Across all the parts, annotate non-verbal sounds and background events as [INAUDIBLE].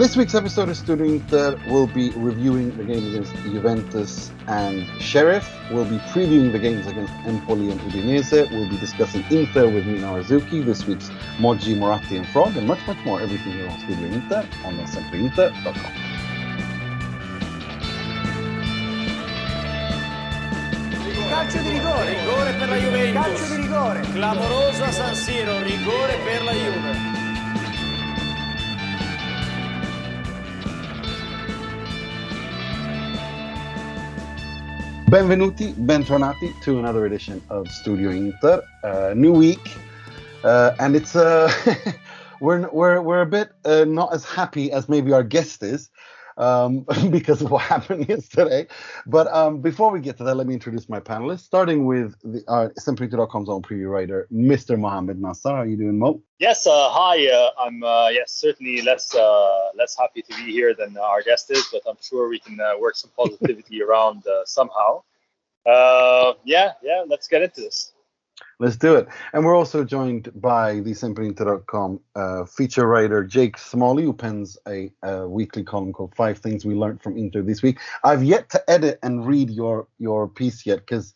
In this week's episode of Studio Inter, we'll be reviewing the game against Juventus and Sheriff. We'll be previewing the games against Empoli and Udinese. We'll be discussing Inter with Mina Rzouki, this week's Moggi, Moratti and Frog, and much, much more. Everything here on Studio Inter on sempreinter.com. Calcio di rigore. Rigore per la Juventus. Calcio di rigore. Clamoroso a San Siro, rigore per la Juve. Benvenuti, bentornati to another edition of Studio Inter. Uh, new week, uh, and it's uh, [LAUGHS] we're we're we're a bit uh, not as happy as maybe our guest is um, [LAUGHS] because of what happened [LAUGHS] yesterday. But um, before we get to that, let me introduce my panelists, starting with the uh, own preview writer, Mr. Mohammed Nassar. How are you doing, Mo? Yes, uh, hi. Uh, I'm uh, yes certainly less uh, less happy to be here than our guest is, but I'm sure we can uh, work some positivity around uh, somehow. Uh, yeah, yeah. Let's get into this. Let's do it. And we're also joined by the SempreInter.com uh, feature writer Jake Smalley, who pens a, a, weekly column called Five Things We Learned from Inter this week. I've yet to edit and read your your piece yet because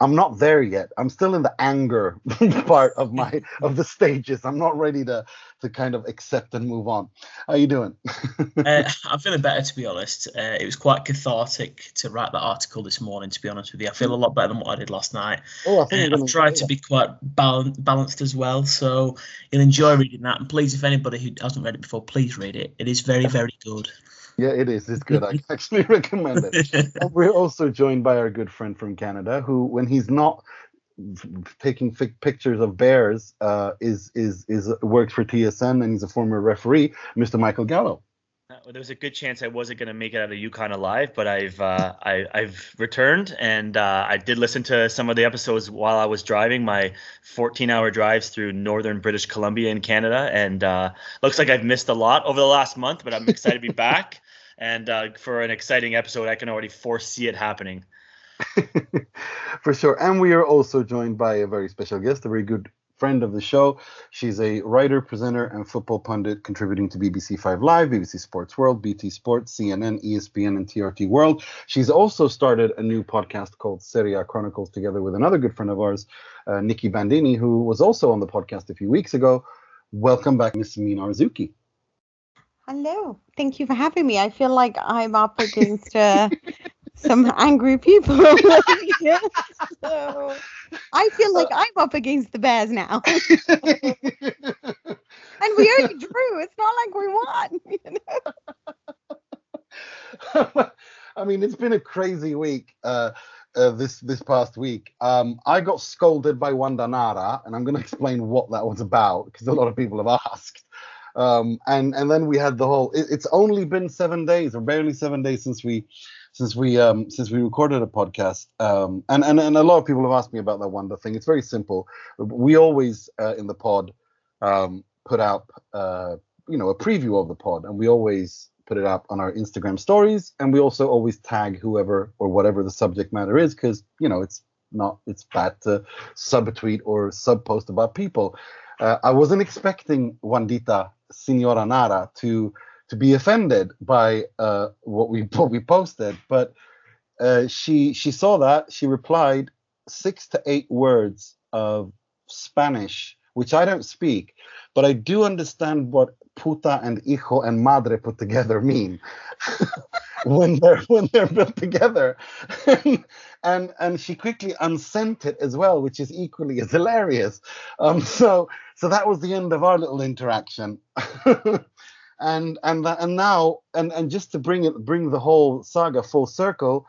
I'm not there yet. I'm still in the anger [LAUGHS] part of my of the stages. I'm not ready to to kind of accept and move on. How are you doing? [LAUGHS] uh, I'm feeling better to be honest. Uh, it was quite cathartic to write that article this morning. To be honest with you, I feel a lot better than what I did last night. Oh, I think uh, I've tried to be quite balanced as well, so you'll enjoy [LAUGHS] reading that. And please, if anybody who hasn't read it before, please read it. It is very, very good. Yeah, it is. It's good. I actually [LAUGHS] recommend it. we're also joined by our good friend from Canada, who, when he's not taking f- pictures of bears, uh, is is is works for TSN and he's a former referee, Mr. Michael Gallo. Uh, well, there was a good chance I wasn't going to make it out of Yukon alive, but I've uh, I, have returned and uh, I did listen to some of the episodes while I was driving my 14-hour drives through northern British Columbia in Canada, and uh, looks like I've missed a lot over the last month, but I'm excited to be back and uh, for an exciting episode. I can already foresee it happening. [LAUGHS] for sure. And we are also joined by a very special guest, a very good friend of the show. She's a writer, presenter, and football pundit contributing to BBC Five Live, BBC Sports World, BT Sports, CNN, ESPN, and TRT World. She's also started a new podcast called Serie A Chronicles together with another good friend of ours, uh, Nicky Bandini, who was also on the podcast a few weeks ago. Welcome back, Miss Mina Rzouki. Hello. Thank you for having me. I feel like I'm up against uh, some angry people. [LAUGHS] so I feel like I'm up against the Bears now. [LAUGHS] and we already drew. It's not like we won. [LAUGHS] You know? I mean, it's been a crazy week. Uh, uh, this this past week. Um, I got scolded by Wanda Nara, and I'm going to explain what that was about because a lot of people have asked. Um, and and then we had the whole. It, it's only been seven days, or barely seven days since we since we um, since we recorded a podcast. Um, and and and a lot of people have asked me about that Wanda thing. It's very simple. We always uh, in the pod um, put out uh, you know a preview of the pod, and we always put it up on our Instagram stories, and we also always tag whoever or whatever the subject matter is, because you know it's not it's bad to subtweet or sub post about people. Uh, I wasn't expecting Wandita Signora Nara to to be offended by uh, what we [LAUGHS] what we posted, but uh, she she saw that she replied six to eight words of Spanish, which I don't speak, but I do understand what puta and hijo and madre put together mean. [LAUGHS] [LAUGHS] when they're when they're built together. [LAUGHS] And and she quickly unsent it as well which is equally as [LAUGHS] hilarious. Um so so that was the end of our little interaction. And and and now and and just to bring it bring the whole saga full circle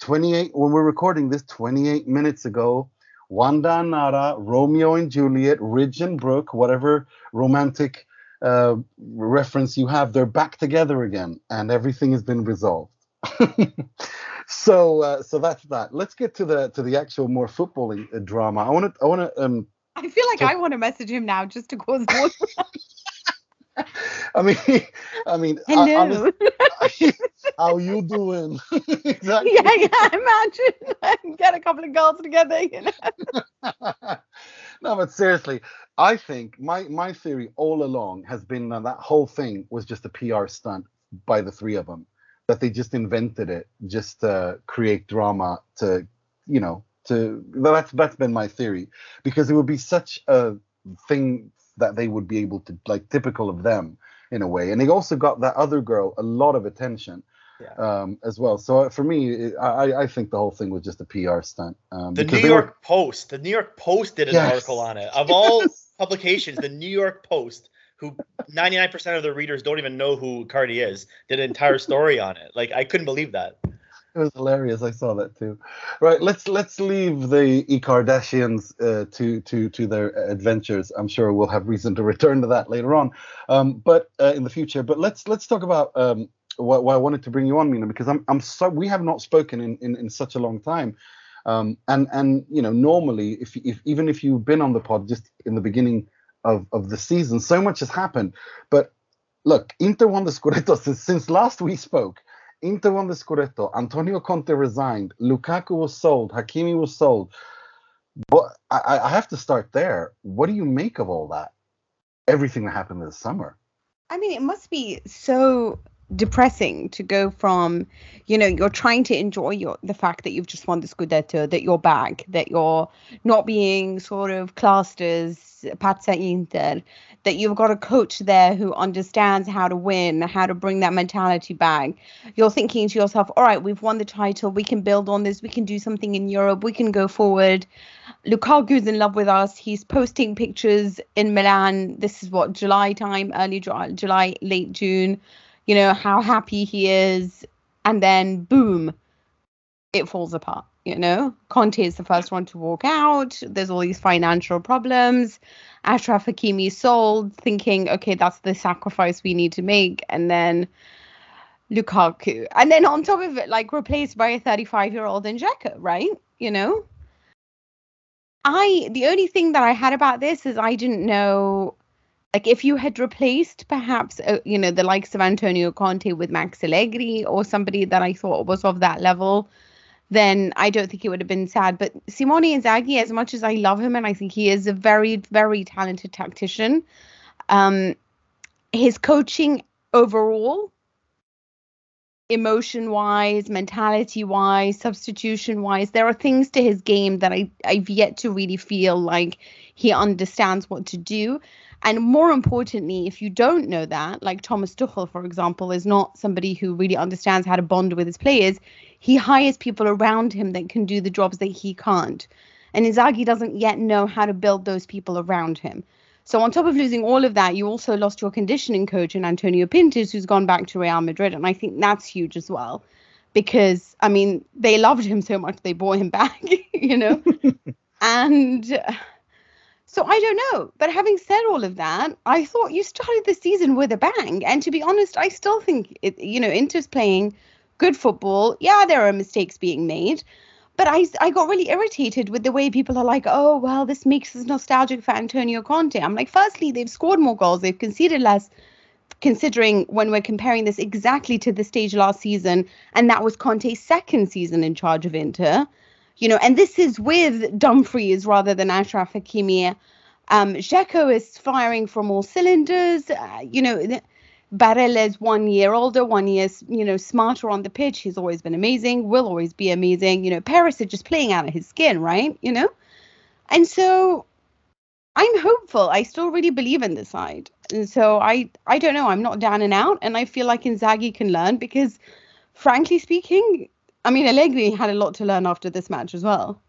28 when we're recording this 28 minutes ago wanda and nara romeo and juliet ridge and brook whatever romantic uh, reference you have, they're back together again, and everything has been resolved. [LAUGHS] so, uh, so that's that. Let's get to the to the actual more footballing uh, drama. I want to, I want to. Um, I feel like to... I want to message him now just to cause more. [LAUGHS] [LAUGHS] I mean, I mean, hello. I, how you doing? exactly. Yeah, yeah. Imagine get a couple of girls together, you know. No, but seriously, I think my my theory all along has been that that whole thing was just a PR stunt by the three of them. That they just invented it just to create drama to, you know, to that's that's been my theory because it would be such a thing that they would be able to like typical of them in a way, and they also got that other girl a lot of attention. Yeah. Um, as well. So for me, it- I, I think the whole thing was just a PR stunt. Um, The New they were- York Post. The New York Post did an Yes. article on it. Of all publications, the New York Post, who 99% of their readers don't even know who Cardi is, did an entire story on it. Like I couldn't believe that. It was hilarious. I saw that too. Right, let's let's leave the E Kardashians uh, to to to their adventures. I'm sure we'll have reason to return to that later on, um, but uh, in the future. But let's let's talk about um, why, why I wanted to bring you on, Mina, because I'm I'm so we have not spoken in in, in such a long time. Um, and and you know normally if, if even if you've been on the pod just in the beginning of, of the season so much has happened but look Inter won the Scudetto [LAUGHS] since, since last we spoke Inter won the Scudetto. Antonio Conte resigned. Lukaku was sold. Hakimi was sold. But I, I have to start there. What do you make of all that? Everything that happened this summer. I mean, it must be so depressing to go from, you know, you're trying to enjoy your the fact that you've just won the Scudetto, that you're back, that you're not being sort of classed as Pazza Inter, that you've got a coach there who understands how to win, how to bring that mentality back. You're thinking to yourself, all right, we've won the title, we can build on this, we can do something in Europe, we can go forward. Lukaku's in love with us. He's posting pictures in Milan. This is what July time, early July, July, late June. You know how happy he is, and then boom, it falls apart. You know, Conte is the first one to walk out. There's all these financial problems. Ashraf Hakimi sold, thinking, okay, that's the sacrifice we need to make, and then Lukaku, and then on top of it, like replaced by a 35 year old Dzeko, right? You know. I the only thing that I had about this is I didn't know like if you had replaced perhaps uh, you know the likes of Antonio Conte with Max Allegri or somebody that I thought was of that level then I don't think it would have been sad but Simone Inzaghi as much as I love him and I think he is a very very talented tactician um his coaching overall emotion wise, mentality wise, substitution wise, there are things to his game that I, I've yet to really feel like he understands what to do. And more importantly, if you don't know that, like Thomas Tuchel, for example, is not somebody who really understands how to bond with his players, he hires people around him that can do the jobs that he can't. And Inzaghi doesn't yet know how to build those people around him. So on top of losing all of that, you also lost your conditioning coach in Antonio Pintus, who's gone back to Real Madrid, and I think that's huge as well, because I mean they loved him so much they brought him back, [LAUGHS] you know, [LAUGHS] and so I don't know. But having said all of that, I thought you started the season with a bang, and to be honest, I still think it, you know Inter's playing good football. Yeah, there are mistakes being made. But I, I got really irritated with the way people are like, oh, well, this makes us nostalgic for Antonio Conte. I'm like, firstly, they've scored more goals, they've conceded less, considering when we're comparing this exactly to the stage last season, and that was Conte's second season in charge of Inter. You know, and this is with Dumfries rather than Ashraf Hakimi. Um, Dzeko is firing from all cylinders. Uh, you know, th- is one year older, one year, you know, smarter on the pitch. He's always been amazing, will always be amazing. You know, Paris is just playing out of his skin, right? You know? And so I'm hopeful. I still really believe in this side. And so I I don't know, I'm not down and out and I feel like Inzaghi can learn because frankly speaking, I mean Allegri had a lot to learn after this match as well.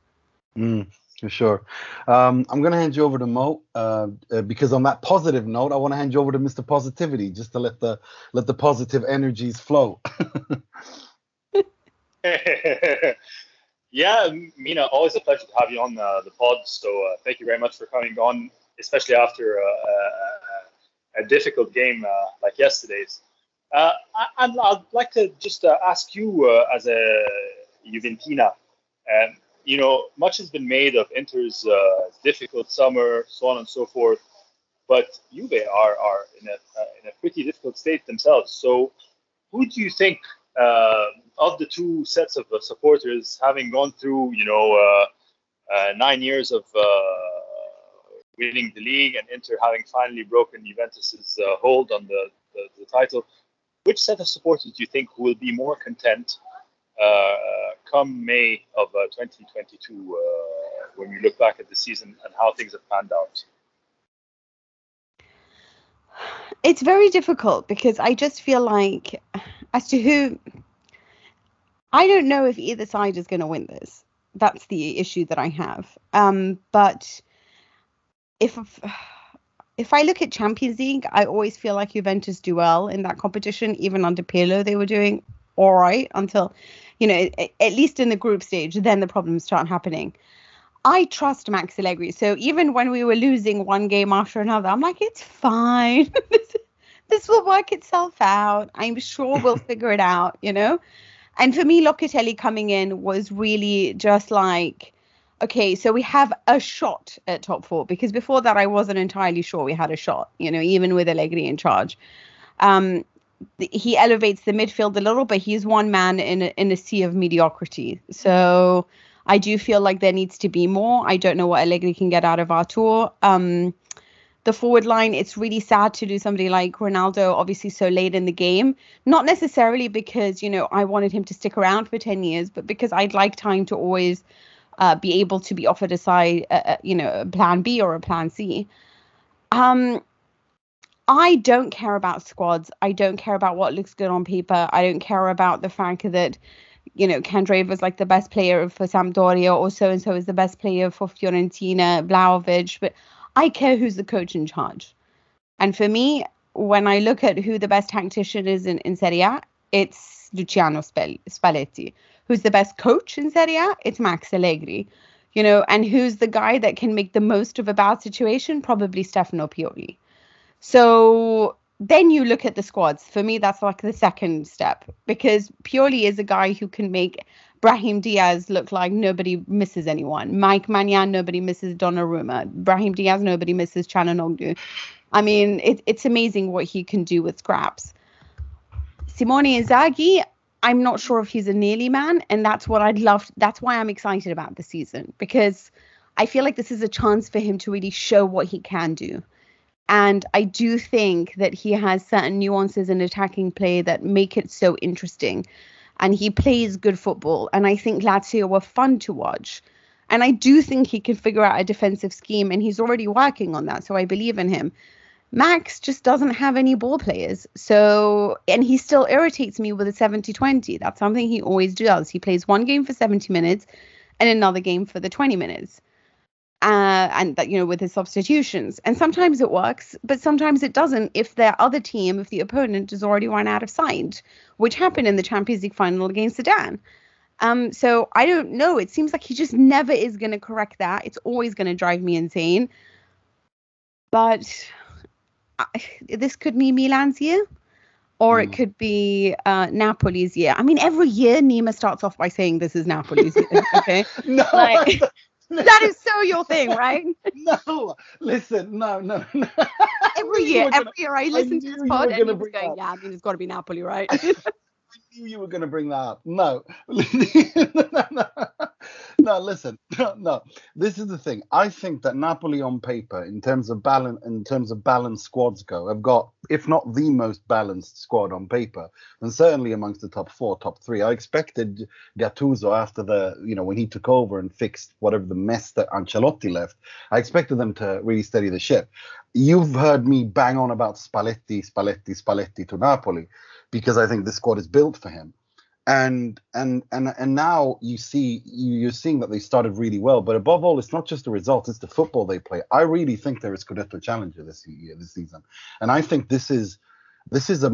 Mm, for sure. Um, I'm going to hand you over to Mo uh, uh, because on that positive note, I want to hand you over to Mr. Positivity just to let the let the positive energies flow. [LAUGHS] yeah, Mina, always a pleasure to have you on uh, the pod. So uh, thank you very much for coming on, especially after uh, a, a, difficult game uh, like yesterday's. Uh, would I'd like to just uh, ask you, as a Juventina, um, you know, much has been made of Inter's difficult summer, so on and so forth. But Juve are, are in a in a pretty difficult state themselves. So, who do you think uh, of the two sets of uh, supporters having gone through, you know, uh, nine years of winning the league and Inter having finally broken Juventus's uh, hold on the, the, the, title, which set of supporters do you think will be more content uh, come May of uh, 2022 uh, when you look back at the season and how things have panned out? It's very difficult because I just feel like, as to who, I don't know if either side is going to win this. That's the issue that I have. Um, but if if I look at Champions League, I always feel like Juventus do well in that competition. Even under Pirlo, they were doing all right until, you know, at least in the group stage. Then the problems start happening. I trust Max Allegri. So even when we were losing one game after another, I'm like, it's fine. [LAUGHS] this, this will work itself out. I'm sure we'll [LAUGHS] figure it out, you know? And for me, Locatelli coming in was really just like, okay, so we have a shot at top four because before that I wasn't entirely sure we had a shot, you know, even with Allegri in charge. Um, he elevates the midfield a little, but he's one man in a, in a sea of mediocrity. So I do feel like there needs to be more. I don't know what Allegri can get out of Artur. Um, the forward line, it's really sad to do somebody like Ronaldo, obviously so late in the game. Not necessarily because, you know, I wanted him to stick around for 10 years, but because I'd like time to always uh, be able to be offered a side, uh, uh, you know, a plan B or a plan C. Um, I don't care about squads. I don't care about what looks good on paper. I don't care about the fact that, you know, Candreva is like the best player for Sampdoria or so and so is the best player for Fiorentina, Vlahovic. But I care who's the coach in charge. And for me, when I look at who the best tactician is in, in Serie A, it's Luciano Spalletti. Who's the best coach in Serie A? It's Max Allegri. You know, and who's the guy that can make the most of a bad situation? Probably Stefano Pioli. So then you look at the squads. For me, that's like the second step because Pioli is a guy who can make Brahim Diaz look like nobody misses anyone. Mike Maignan, nobody misses Donnarumma. Brahim Diaz, nobody misses Calhanoglu. I mean, it, it's amazing what he can do with scraps. Simone Inzaghi, I'm not sure if he's a nearly man, and that's what I'd love. That's why I'm excited about the season because I feel like this is a chance for him to really show what he can do. And I do think that he has certain nuances in attacking play that make it so interesting. And he plays good football. And I think Lazio were fun to watch. And I do think he can figure out a defensive scheme, and he's already working on that. So I believe in him. Max just doesn't have any ball players. So, and he still irritates me with a 70 20. That's something he always does. He plays one game for 70 minutes and another game for the 20 minutes. Uh, and that, you know, with his substitutions. And sometimes it works, but sometimes it doesn't if the other team, if the opponent has already run out of sight, which happened in the Champions League final against Sedan. Um, so I don't know. It seems like he just never is going to correct that. It's always going to drive me insane. But this could be Milan's year, or it hmm. could be uh, Napoli's year. I mean, every year Nima starts off by saying this is Napoli's year. [LAUGHS] Okay, no, like, [LAUGHS] that is so your thing, right? no, listen, no, no, no. Every year, every gonna, year I listen I to this pod and he's going, yeah, I mean, it's got to be Napoli, right? [LAUGHS] I knew you were going to bring that up. No. no, no, no, listen. No, [LAUGHS] no. This is the thing. I think that Napoli on paper, in terms of balance, in terms of balanced squads go, have got, if not the most balanced squad on paper, and certainly amongst the top four, top three. I expected Gattuso after the, you know, when he took over and fixed whatever the mess that Ancelotti left, I expected them to really steady the ship. You've heard me bang on about Spalletti, Spalletti, Spalletti to Napoli because I think the squad is built for him. And and and and now you see you're seeing that they started really well, but above all, it's not just the results; it's the football they play. I really think they're a Scudetto challenger this year, this season, and I think this is this is a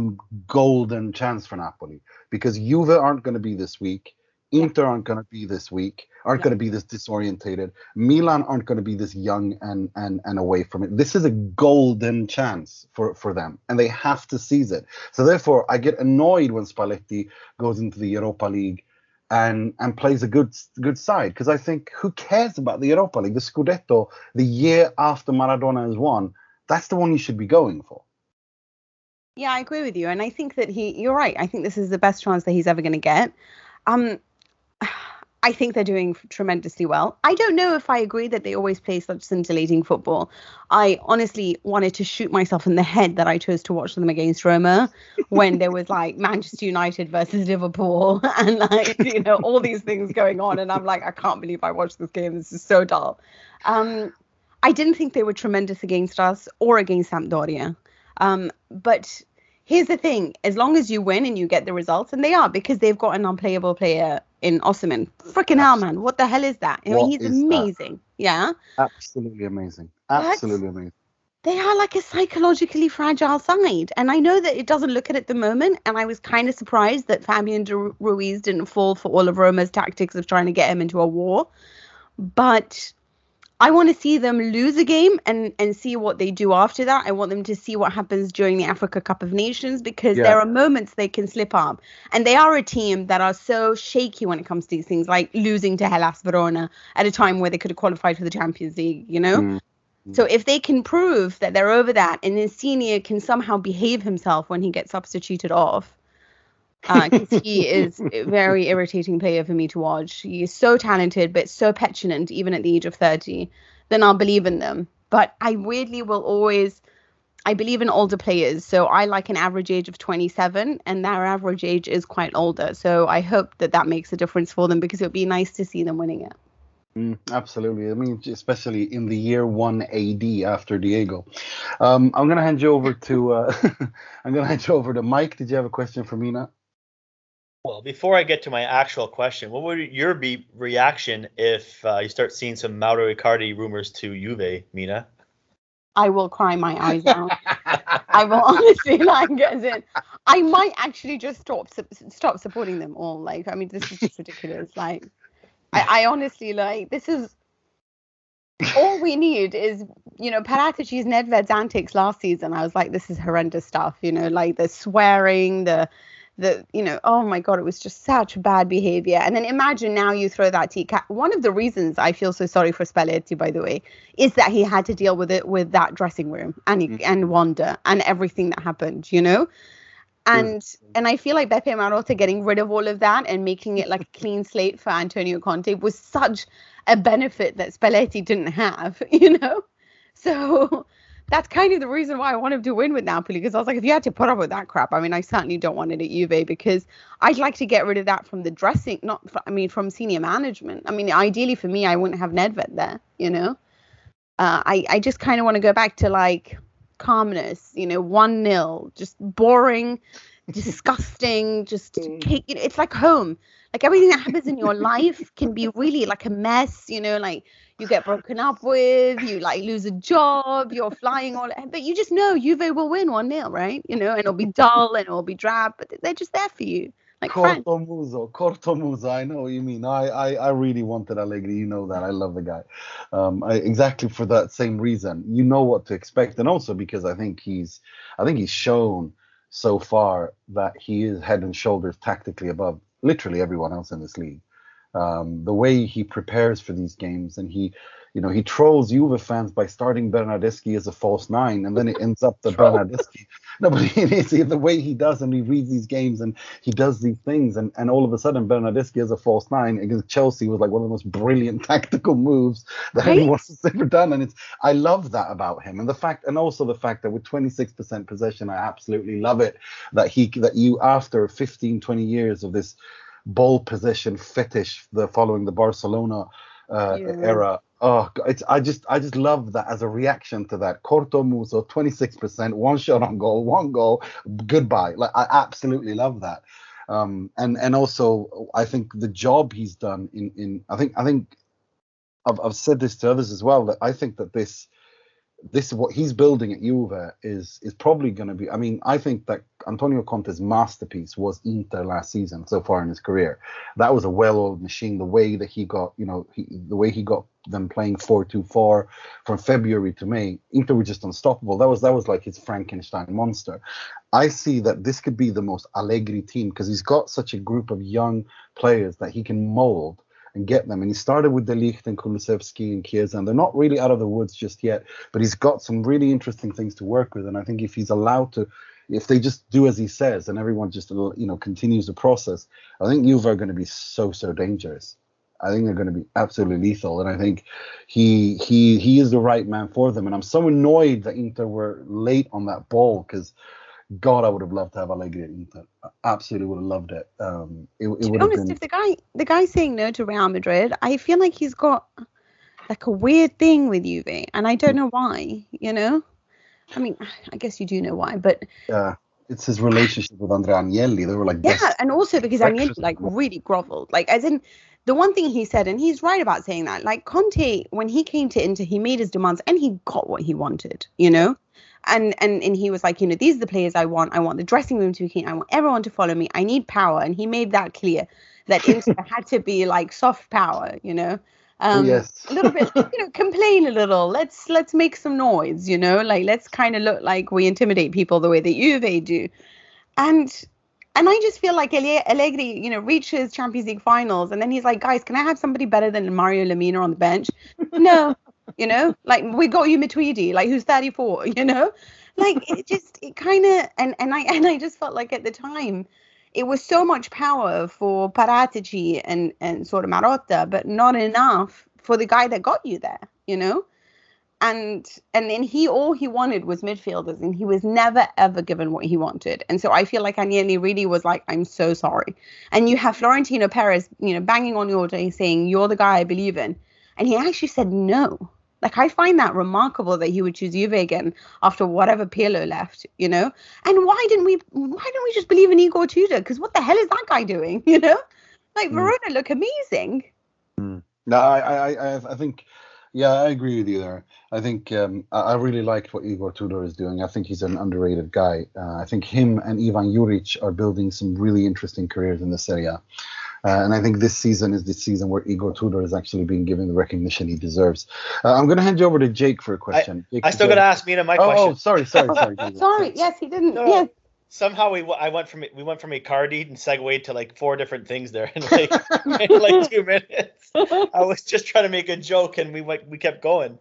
golden chance for Napoli because Juve aren't going to be this week. Inter aren't going to be this weak, aren't going to be this disorientated. Milan aren't going to be this young and and and away from it. This is a golden chance for for them, and they have to seize it. So therefore, I get annoyed when Spalletti goes into the Europa League and and plays a good good side because I think who cares about the Europa League, the Scudetto, the year after Maradona has won. That's the one you should be going for. Yeah, I agree with you, and I think that he. You're right. I think this is the best chance that he's ever going to get. Um, I think they're doing tremendously well. I don't know if I agree that they always play such scintillating football. I honestly wanted to shoot myself in the head that I chose to watch them against Roma when there was like Manchester United versus Liverpool [LAUGHS] and like you know all these things going on, and I'm like, I can't believe I watched this game. This is so dull. Um, I didn't think they were tremendous against us or against Sampdoria. Um, but here's the thing: as long as you win and you get the results, and they are because they've got an unplayable player in Osimhen. Freaking hell, man! What the hell is that? I mean, What he's is that? amazing. Yeah, Absolutely amazing. Absolutely amazing. they are like a psychologically fragile side, and I know that it doesn't look it at the moment. And I was kind of surprised that Fabian de Ruiz didn't fall for all of Roma's tactics of trying to get him into a war. But I want to see them lose a game and and see what they do after that. I want them to see what happens during the Africa Cup of Nations because Yeah. there are moments they can slip up, and they are a team that are so shaky when it comes to these things, like losing to Hellas Verona at a time where they could have qualified for the Champions League. You know. Mm. So if they can prove that they're over that, and Insigne can somehow behave himself when he gets substituted off, because he [LAUGHS] is a very irritating player for me to watch. He is so talented, but so petulant, even at the age of 30. Then I'll believe in them. But I weirdly will always, I believe in older players. So I like an average age of 27, and their average age is quite older. So I hope that that makes a difference for them because it would be nice to see them winning it. Mm, absolutely. I mean, especially in the year one AD after Diego. Um, I'm gonna hand you over to uh, [LAUGHS] I'm gonna hand you over to Mike. Did you have a question for Mina? Well, before I get to my actual question, what would your be reaction if uh, you start seeing some Mauro Icardi rumors to Juve, Mina? I will cry my eyes out. I will honestly [LAUGHS] like as in I might actually just stop su- stop supporting them all. Like I mean this is just ridiculous. Like I, I honestly like this is all we need is you know Paratici's Nedved's antics last season. I was like this is horrendous stuff. You know like the swearing the the you know oh my god it was just such bad behavior. And then imagine now you throw that Ica- one of the reasons i feel so sorry for spalletti by the way is that he had to deal with it with that dressing room and he, mm-hmm. and wanda and everything that happened you know? And and i feel like beppe marotta getting rid of all of that and making it like a clean [LAUGHS] slate for antonio conte was such a benefit that spalletti didn't have [LAUGHS] you know? So that's kind of the reason why I wanted to win with Napoli because I was like, if you had to put up with that crap, I mean, I certainly don't want it at Juve because I'd like to get rid of that from the dressing, not, fr- I mean, from senior management. I mean, ideally for me, I wouldn't have Nedved there, you know? Uh, I, I just kind of want to go back to like calmness, you know, 1 nil, just boring, [LAUGHS] disgusting, just, you know, it's like home. Like everything that happens in your life can be really like a mess, you know, like you get broken up with, you like lose a job, you're flying all, but you just know Juve will win one 0 right? You know, and it'll be dull and it'll be drab, but they're just there for you, like. Corto Muso, Corto Muso. I know what you mean. I, I, I really wanted Allegri. You know that. I love the guy. Um, I, exactly for that same reason. You know what to expect, and also because I think he's, I think he's shown so far that he is head and shoulders tactically above literally everyone else in this league. Um, the way he prepares for these games, and he, you know, he trolls Juve fans by starting Bernardeschi as a false nine, and then it ends up the Bernardeschi. [LAUGHS] No, but it is the way he does, and he reads these games, and he does these things, and, and all of a sudden Bernardeschi as a false nine against Chelsea was like one of the most brilliant [LAUGHS] tactical moves that Right? anyone has ever done, and it's I love that about him, and the fact, and also the fact that with 26% possession, I absolutely love it that he that you after 15, 20 years of this ball possession fetish, the following the Barcelona uh, Yeah. era. Oh, it's I just I just love that as a reaction to that. Corto Muso, 26%, one shot on goal, one goal, goodbye. Like I absolutely love that. Um, and and also I think the job he's done in in I think I think I've I've said this to others as well that I think that this this is what he's building at Juve is is probably going to be. I mean, I think that Antonio Conte's masterpiece was Inter last season so far in his career. That was a well-oiled machine. The way that he got, you know, he, the way he got them playing four-two-four from February to May, Inter were just unstoppable. That was that was like his Frankenstein monster. I see that this could be the most Allegri team because he's got such a group of young players that he can mold and get them. And he started with De and Kulusevski and Chiesa, and they're not really out of the woods just yet, but he's got some really interesting things to work with. And I think if he's allowed to, if they just do as he says and everyone just you know continues the process, I think Juve are going to be so so dangerous. I think they're going to be absolutely lethal, and I think he he he is the right man for them. And I'm so annoyed that Inter were late on that ball because. God, I would have loved to have Allegri at Inter. I absolutely would have loved it. Um, it, it To be would have honest, been. if the guy the guy saying no to Real Madrid, I feel like he's got like a weird thing with Juve, and I don't know why. You know, I mean, I guess you do know why, but Yeah, it's his relationship with Andrea Agnelli. They were like yeah, and also because Agnelli like really groveled, like as in the one thing he said, and he's right about saying that. Like Conte, when he came to Inter, he made his demands and he got what he wanted. You know. And, and and he was like, you know, these are the players I want. I want the dressing room to be clean. I want everyone to follow me. I need power, and he made that clear that [LAUGHS] Inter had to be like soft power, you know. Um, yes. a little bit, [LAUGHS] you know, complain a little. Let's let's make some noise, you know, like let's kind of look like we intimidate people the way that Juve do, and and I just feel like Alle- Allegri, you know, reaches Champions League finals, and then he's like, guys, can I have somebody better than Mario Lemina on the bench? [LAUGHS] no, you know, like we got you Matuidi, like who's 34, [LAUGHS] you know, like it just it kind of and and I [LAUGHS] and I just felt like at the time it was so much power for Paratici and and sort of Marotta, but not enough for the guy that got you there, you know. And and then he all he wanted was midfielders, and he was never ever given what he wanted. And so I feel like Agnelli really was like, I'm so sorry. And you have Florentino Perez, you know, banging on your door saying, You're the guy I believe in. And he actually said no. Like I find that remarkable that he would choose Juve again after whatever Pirlo left, you know. And why didn't we? Why didn't we just believe in Igor Tudor? Because what the hell is that guy doing? [LAUGHS] You know, like Mm. Verona look amazing. No, I, I, I, I think, yeah, I agree with you there. I think um, I, I really liked what Igor Tudor is doing. I think he's an underrated guy. Uh, I think him and Ivan Juric are building some really interesting careers in the Serie A. Uh, and I think this season is the season where Igor Tudor is actually being given the recognition he deserves. Uh, I'm going to hand you over to Jake for a question. Jake, I still is got to there- ask Mina my oh, question. oh, sorry, sorry, sorry. [LAUGHS] Sorry, yes, he didn't. No. Yes, Somehow we w- I went from we went from Icardi and segued to like four different things there in like in like two minutes. [LAUGHS] I was just trying to make a joke and we went we kept going.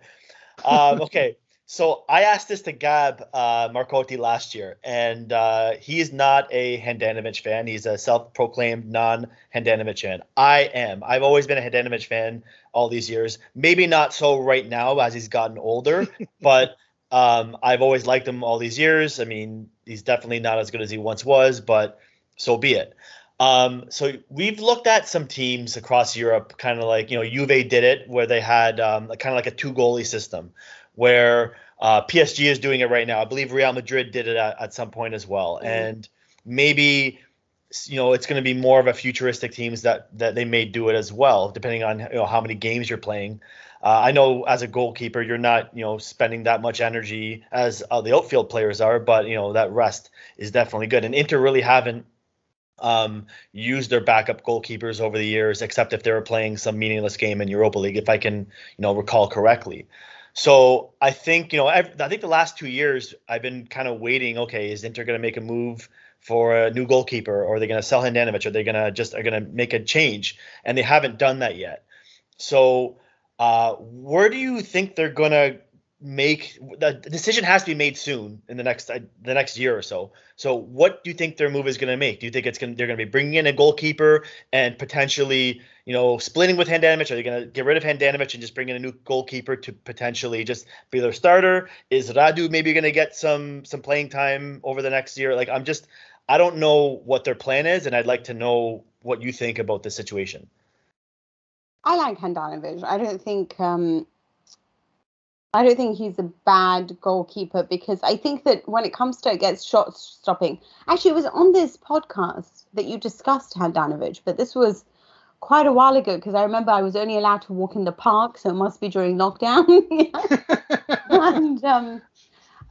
Um, okay, so I asked this to Gab uh, Marcotti last year, and uh, he is not a Handanovic fan. He's a self-proclaimed non-Handanovic fan. I am. I've always been a Handanovic fan all these years. Maybe not so right now as he's gotten older, [LAUGHS] but um, I've always liked him all these years. I mean, he's definitely not as good as he once was, but so be it. Um, so we've looked at some teams across Europe, kind of like you know Juve did it, where they had um, kind of like a two goalie system, where uh, PSG is doing it right now. I believe Real Madrid did it at, at some point as well, and maybe you know it's going to be more of a futuristic teams that that they may do it as well, depending on you know how many games you're playing. Uh, I know as a goalkeeper, you're not, you know, spending that much energy as uh, the outfield players are, but you know that rest is definitely good. And Inter really haven't um, used their backup goalkeepers over the years, except if they were playing some meaningless game in Europa League, if I can, you know, recall correctly. So I think, you know, I, I think the last two years I've been kind of waiting. Okay, is Inter going to make a move for a new goalkeeper, or are they going to sell Handanovic, are they going to just are going to make a change? And they haven't done that yet. So uh, where do you think they're gonna make the decision has to be made soon in the next uh, the next year or so. So what do you think their move is going to make? Do you think it's going they're going to be bringing in a goalkeeper and potentially you know splitting with Handanovic? Are they going to get rid of Handanovic and just bring in a new goalkeeper to potentially just be their starter? Is Radu maybe going to get some some playing time over the next year? Like I'm just I don't know what their plan is, and I'd like to know what you think about this situation. I like Handanovic. I don't think um, I don't think he's a bad goalkeeper because I think that when it comes to against shot stopping, actually it was on this podcast that you discussed Handanovic, but this was quite a while ago because I remember I was only allowed to walk in the park, so it must be during lockdown. [LAUGHS] and um,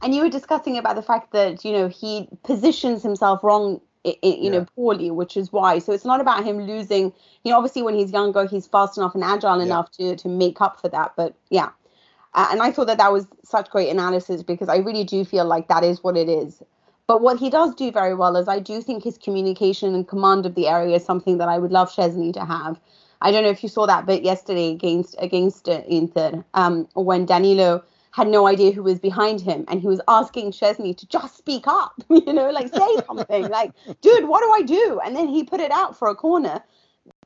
and you were discussing about the fact that you know he positions himself wrong i- i- you know Yeah. poorly which is why so it's not about him losing you know obviously when he's younger he's fast enough and agile enough to to make up for that but yeah uh, and i thought that that was such great analysis because i really do feel like that is what it is but what he does do very well is i do think his communication and command of the area is something that i would love Szczesny to have i don't know if you saw that bit yesterday against against uh, inter um when danilo had no idea who was behind him and he was asking Szczesny to just speak up, [LAUGHS] you know, like say something, like, dude, what do I do? And then he put it out for a corner.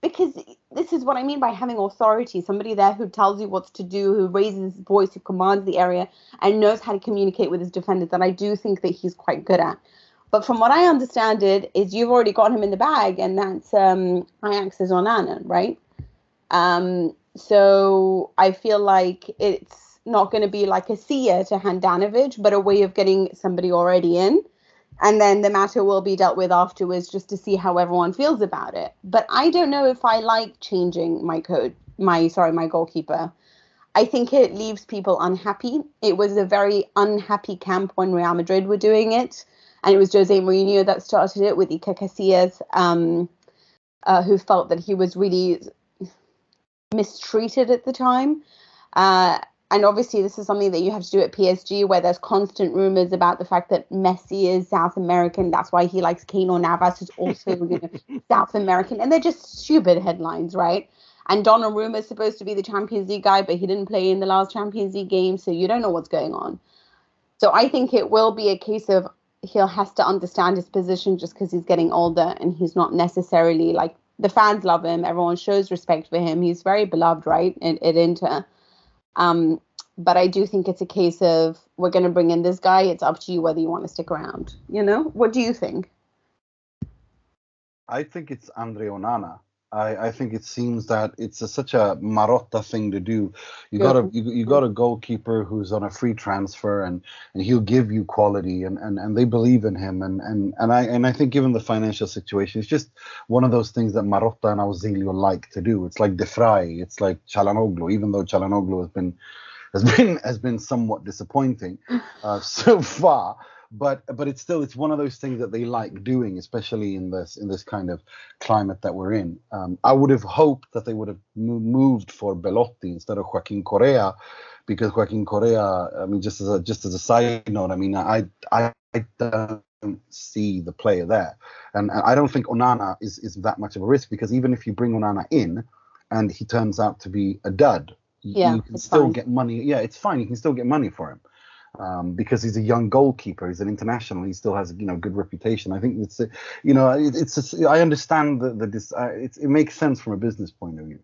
Because this is what I mean by having authority. Somebody there who tells you what to do, who raises his voice, who commands the area, and knows how to communicate with his defenders. That I do think that he's quite good at. But from what I understand, it is you've already got him in the bag, and that's um, on Onana, right? Um, so I feel like it's not going to be like a seer to Handanovic, but a way of getting somebody already in. And then the matter will be dealt with afterwards just to see how everyone feels about it. But I don't know if I like changing my code, my, sorry, my goalkeeper. I think it leaves people unhappy. It was a very unhappy camp when Real Madrid were doing it. And it was Jose Mourinho that started it with Iker Casillas, um, uh, who felt that he was really mistreated at the time. Uh, and obviously, this is something that you have to do at PSG, where there's constant rumors about the fact that Messi is South American. That's why he likes Keylor Navas, who's also you know, [LAUGHS] South American. And they're just stupid headlines, right? And Donnarumma is supposed to be the Champions League guy, but he didn't play in the last Champions League game, so you don't know what's going on. So I think it will be a case of he'll has to understand his position just because he's getting older and he's not necessarily like the fans love him. Everyone shows respect for him. He's very beloved, right, at, at Inter. Um, but I do think it's a case of we're going to bring in this guy. It's up to you whether you want to stick around. You know, what do you think? I think it's Andre Onana. I, I think it seems that it's a, such a Marotta thing to do. You got a you, you got a goalkeeper who's on a free transfer and, and he'll give you quality and, and, and they believe in him and, and, and I and I think given the financial situation, it's just one of those things that Marotta and Ausilio like to do. It's like De Vrij, it's like Calhanoglu, even though Calhanoglu has been has [LAUGHS] been has been somewhat disappointing [LAUGHS] uh, so far but but it's still it's one of those things that they like doing, especially in this in this kind of climate that we're in. Um, I would have hoped that they would have moved for Belotti instead of Joaquin Correa, because Joaquin Correa. I mean, just as a just as a side note, I mean, I I, I don't see the player there, and, and I don't think Onana is is that much of a risk because even if you bring Onana in, and he turns out to be a dud, yeah, you can still fine. get money. Yeah, it's fine. You can still get money for him um, because he's a young goalkeeper. He's an international. He still has you know good reputation. I think it's a, you know it, it's I understand the the uh, it makes sense from a business point of view.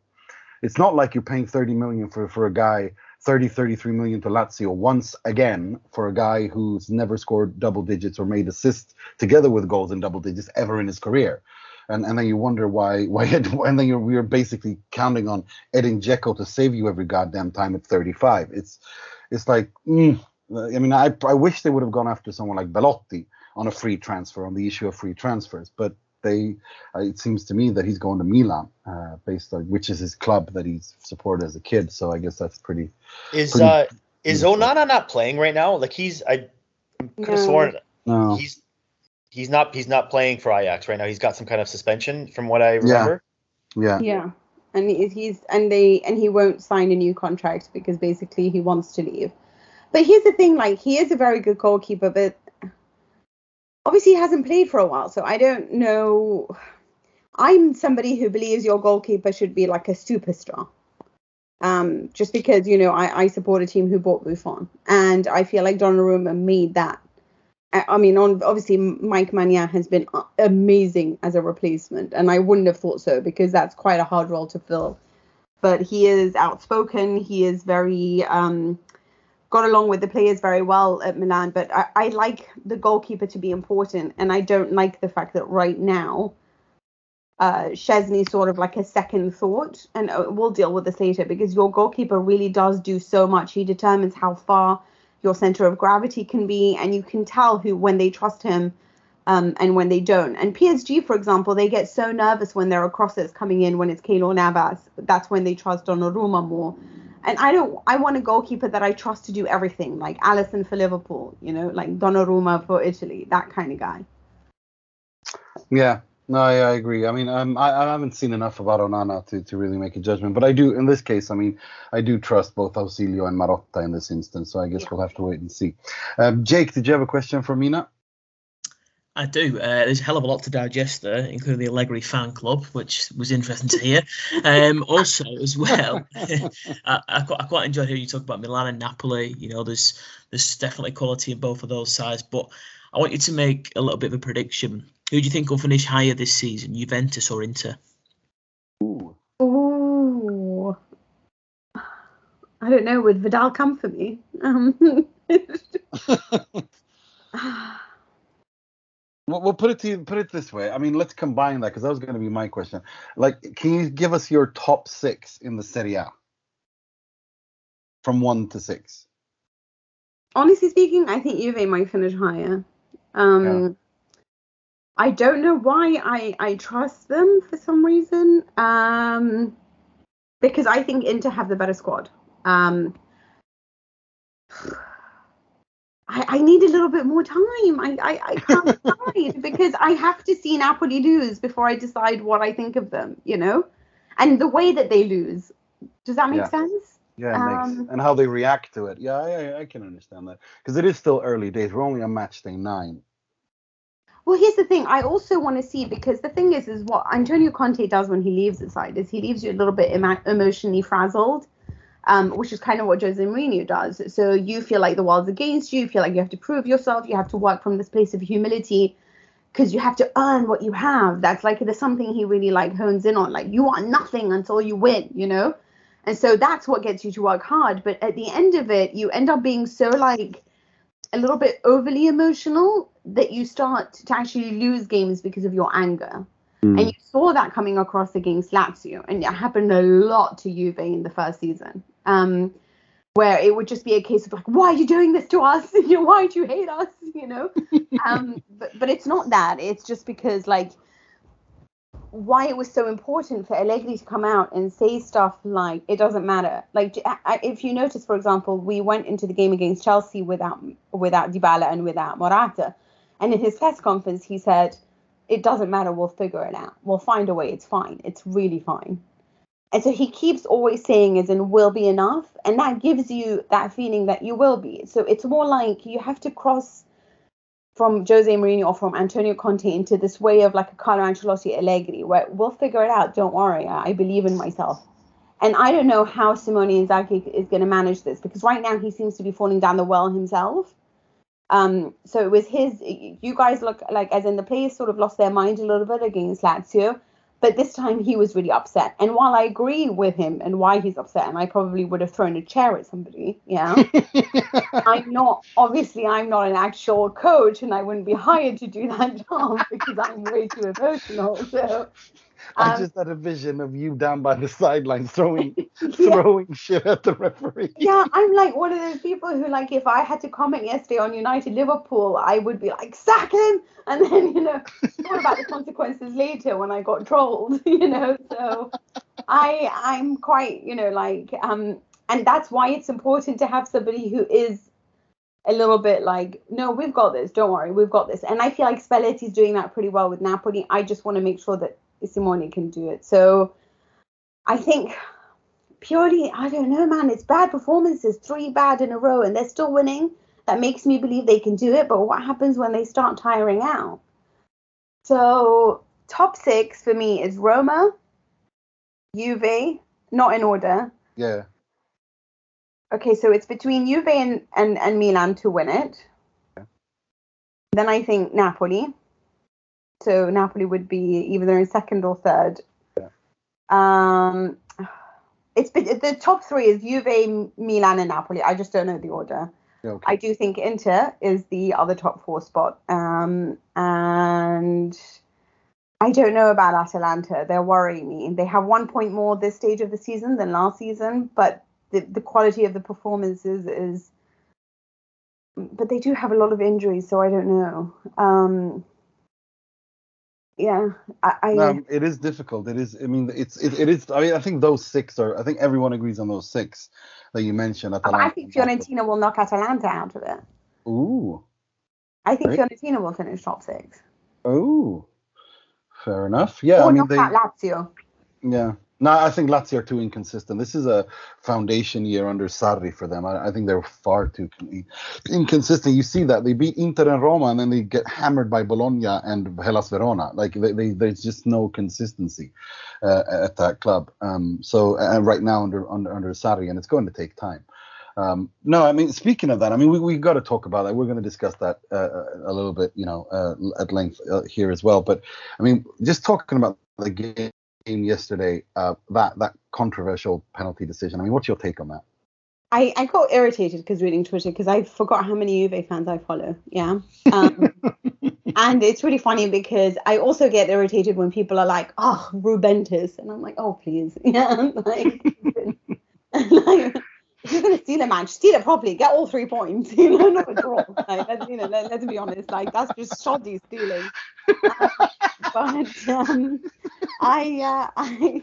It's not like you're paying 30 million for for a guy 30 33 million to Lazio once again for a guy who's never scored double digits or made assists together with goals in double digits ever in his career. And, and then you wonder why [LAUGHS] why and then you're we're basically counting on Edin Dzeko to save you every goddamn time at 35. It's it's like mm, I mean, I, I wish they would have gone after someone like Belotti on a free transfer on the issue of free transfers, but they uh, it seems to me that he's going to Milan, uh, based on which is his club that he's supported as a kid. So I guess that's pretty. Is pretty uh is beautiful. Onana not playing right now? Like he's I could have No. sworn No, he's he's not he's not playing for Ajax right now. He's got some kind of suspension from what I remember. yeah, Yeah. And he's and they and he won't sign a new contract because basically he wants to leave. But here's the thing, like he is a very good goalkeeper, but obviously he hasn't played for a while, so I don't know. I'm somebody who believes your goalkeeper should be like a superstar. Um, just because you know I, I support a team who bought Buffon, and I feel like Donnarumma made that. I, mean, on obviously Mike Maignan has been amazing as a replacement, and I wouldn't have thought so because that's quite a hard role to fill. But he is outspoken. He is very um, got along with the players very well at Milan. But I, I like the goalkeeper to be important, and I don't like the fact that right now uh, Szczesny's sort of like a second thought, and uh, we'll deal with this later because your goalkeeper really does do so much. He determines how far your center of gravity can be, and you can tell who when they trust him um, and when they don't. And PSG, for example, they get so nervous when there are crosses coming in when it's Keylor Navas. That's when they trust Donnarumma more. And I don't. I want a goalkeeper that I trust to do everything, like Alisson for Liverpool, you know, like Donnarumma for Italy, that kind of guy. yeah. No, I, I agree. I mean, um, I, I haven't seen enough about Onana to, to really make a judgment, but I do in this case. I mean, I do trust both Ausilio and Marotta in this instance, so I guess Yeah. we'll have to wait and see. Um, Jake, did you have a question for Mina? I do. Uh, there's a hell of a lot to digest there, including the Allegri fan club, which was interesting to hear. Um, [LAUGHS] also, as well, [LAUGHS] I, I, quite, I, quite, enjoyed hearing you talk about Milan and Napoli. You know, there's there's definitely quality in both of those sides, but I want you to make a little bit of a prediction. Who do you think will finish higher this season, Juventus or Inter? Ooh. Ooh. I don't know. Would Vidal come for me? Um. [LAUGHS] [SIGHS] We'll, we'll put it to you, put it this way. I mean, let's combine that because that was going to be my question. Like, can you give us your top six in the Serie A from one to six? honestly speaking, I think Juve might finish higher. Um, I don't know why I I trust them for some reason. Um, because I think Inter have the better squad. Um, I, I need a little bit more time. I, I, I can't [LAUGHS] decide because I have to see Napoli lose before I decide what I think of them, you know? And the way that they lose. Does that make Yeah. sense? Yeah, it makes, Um, and how they react to it. Yeah, I, I can understand that because it is still early days. We're only on match day nine. Well, here's the thing. I also want to see because the thing is, is what Antonio Conte does when he leaves the side is he leaves you a little bit emo- emotionally frazzled, um, which is kind of what Jose Mourinho does. So you feel like the world's against you. You feel like you have to prove yourself. You have to work from this place of humility because you have to earn what you have. That's like there's something he really like hones in on. Like you want nothing until you win, you know. And so that's what gets you to work hard. But at the end of it, you end up being so like a little bit overly emotional that you start to actually lose games because of your anger. And you saw that coming across against Lazio, and it happened a lot to Juve in the first season, um, where it would just be a case of like, "Why are you doing this to us? [LAUGHS] you know, why do you hate us?" [LAUGHS] You know, um, [LAUGHS] but but it's not that. It's just because like why it was so important for Allegri to come out and say stuff like it doesn't matter. Like if you notice, for example, we went into the game against Chelsea without without Dybala and without Morata, and in his press conference he said, "It doesn't matter. We'll figure it out. We'll find a way. It's fine. It's really fine." And so he keeps always saying, "As in, will be enough," and that gives you that feeling that you will be. So it's more like you have to cross from Jose Mourinho or from Antonio Conte into this way of like a Carlo Ancelotti Allegri, where we'll figure it out. Don't worry, I believe in myself. And I don't know how Simone Inzaghi is going to manage this because right now he seems to be falling down the well himself. Um, so it was his. You guys look like as in the players sort of lost their mind a little bit against Lazio, but this time he was really upset. And while I agree with him and why he's upset, and I probably would have thrown a chair at somebody, yeah. [LAUGHS] I'm not obviously I'm not an actual coach and I wouldn't be hired to do that [LAUGHS] job because I'm way too emotional. So I um, just had a vision of you down by the sidelines throwing [LAUGHS] yeah, throwing shit at the referee. yeah, I'm like one of those people who like if I had to comment yesterday on United Liverpool, I would be like sack him and then you know what about the consequences later when I got trolled, [LAUGHS] you know. So I I'm quite you know like um and that's why it's important to have somebody who is a little bit like, no, we've got this. Don't worry, we've got this. And I feel like Spalletti's doing that pretty well with Napoli. I just want to make sure that Simone can do it. So I think purely, I don't know, man. It's bad performances, three bad in a row, and they're still winning. That makes me believe they can do it. But what happens when they start tiring out? So top six for me is Roma, Juve, not in order. Yeah. Okay, so it's between Juve and, and, and Milan to win it. Yeah. Then I think Napoli. So Napoli would be either in second or third. Yeah. Um, it's been, the top three is Juve, Milan, and Napoli. I just don't know the order. Okay. I do think Inter is the other top four spot. Um, and I don't know about Atalanta. They're worrying me. They have one point more this stage of the season than last season, but the, the quality of the performances is. But they do have a lot of injuries, so I don't know. Um, yeah, I, I Um, it is difficult. It is. I mean, it's. It, it is. I mean, I think those six are. I think everyone agrees on those six that you mentioned. I think. Fiorentina will knock Atalanta out of it. Ooh. I think Right. Fiorentina will finish top six. Ooh. Fair enough. Yeah. or I mean, knock they. out Lazio. Yeah. No, I think Lazio are too inconsistent. This is a foundation year under Sarri for them. I, I think they're far too inconsistent. You see that they beat Inter and Roma, and then they get hammered by Bologna and Hellas Verona. Like they, they, there's just no consistency uh, at that club. Um, so and right now under under under Sarri, and it's going to take time. Um, no, I mean, speaking of that, I mean, we we got to talk about that. We're going to discuss that uh, a little bit, you know, uh, at length uh, here as well. But I mean, just talking about the game yesterday, uh, that that controversial penalty decision. I mean, what's your take on that? I, I got irritated because reading Twitter because I forgot how many Juve fans I follow. Yeah. Um, [LAUGHS] and it's really funny because I also get irritated when people are like, oh, Rubentus. And I'm like, oh, please. [LAUGHS] Yeah. Like, [LAUGHS] like if you're going to steal a match, steal it properly. Get all three points. You know, not a draw. Like, let's, you know, let, let's be honest. Like, that's just shoddy stealing. Uh, [LAUGHS] but um, I, uh, I,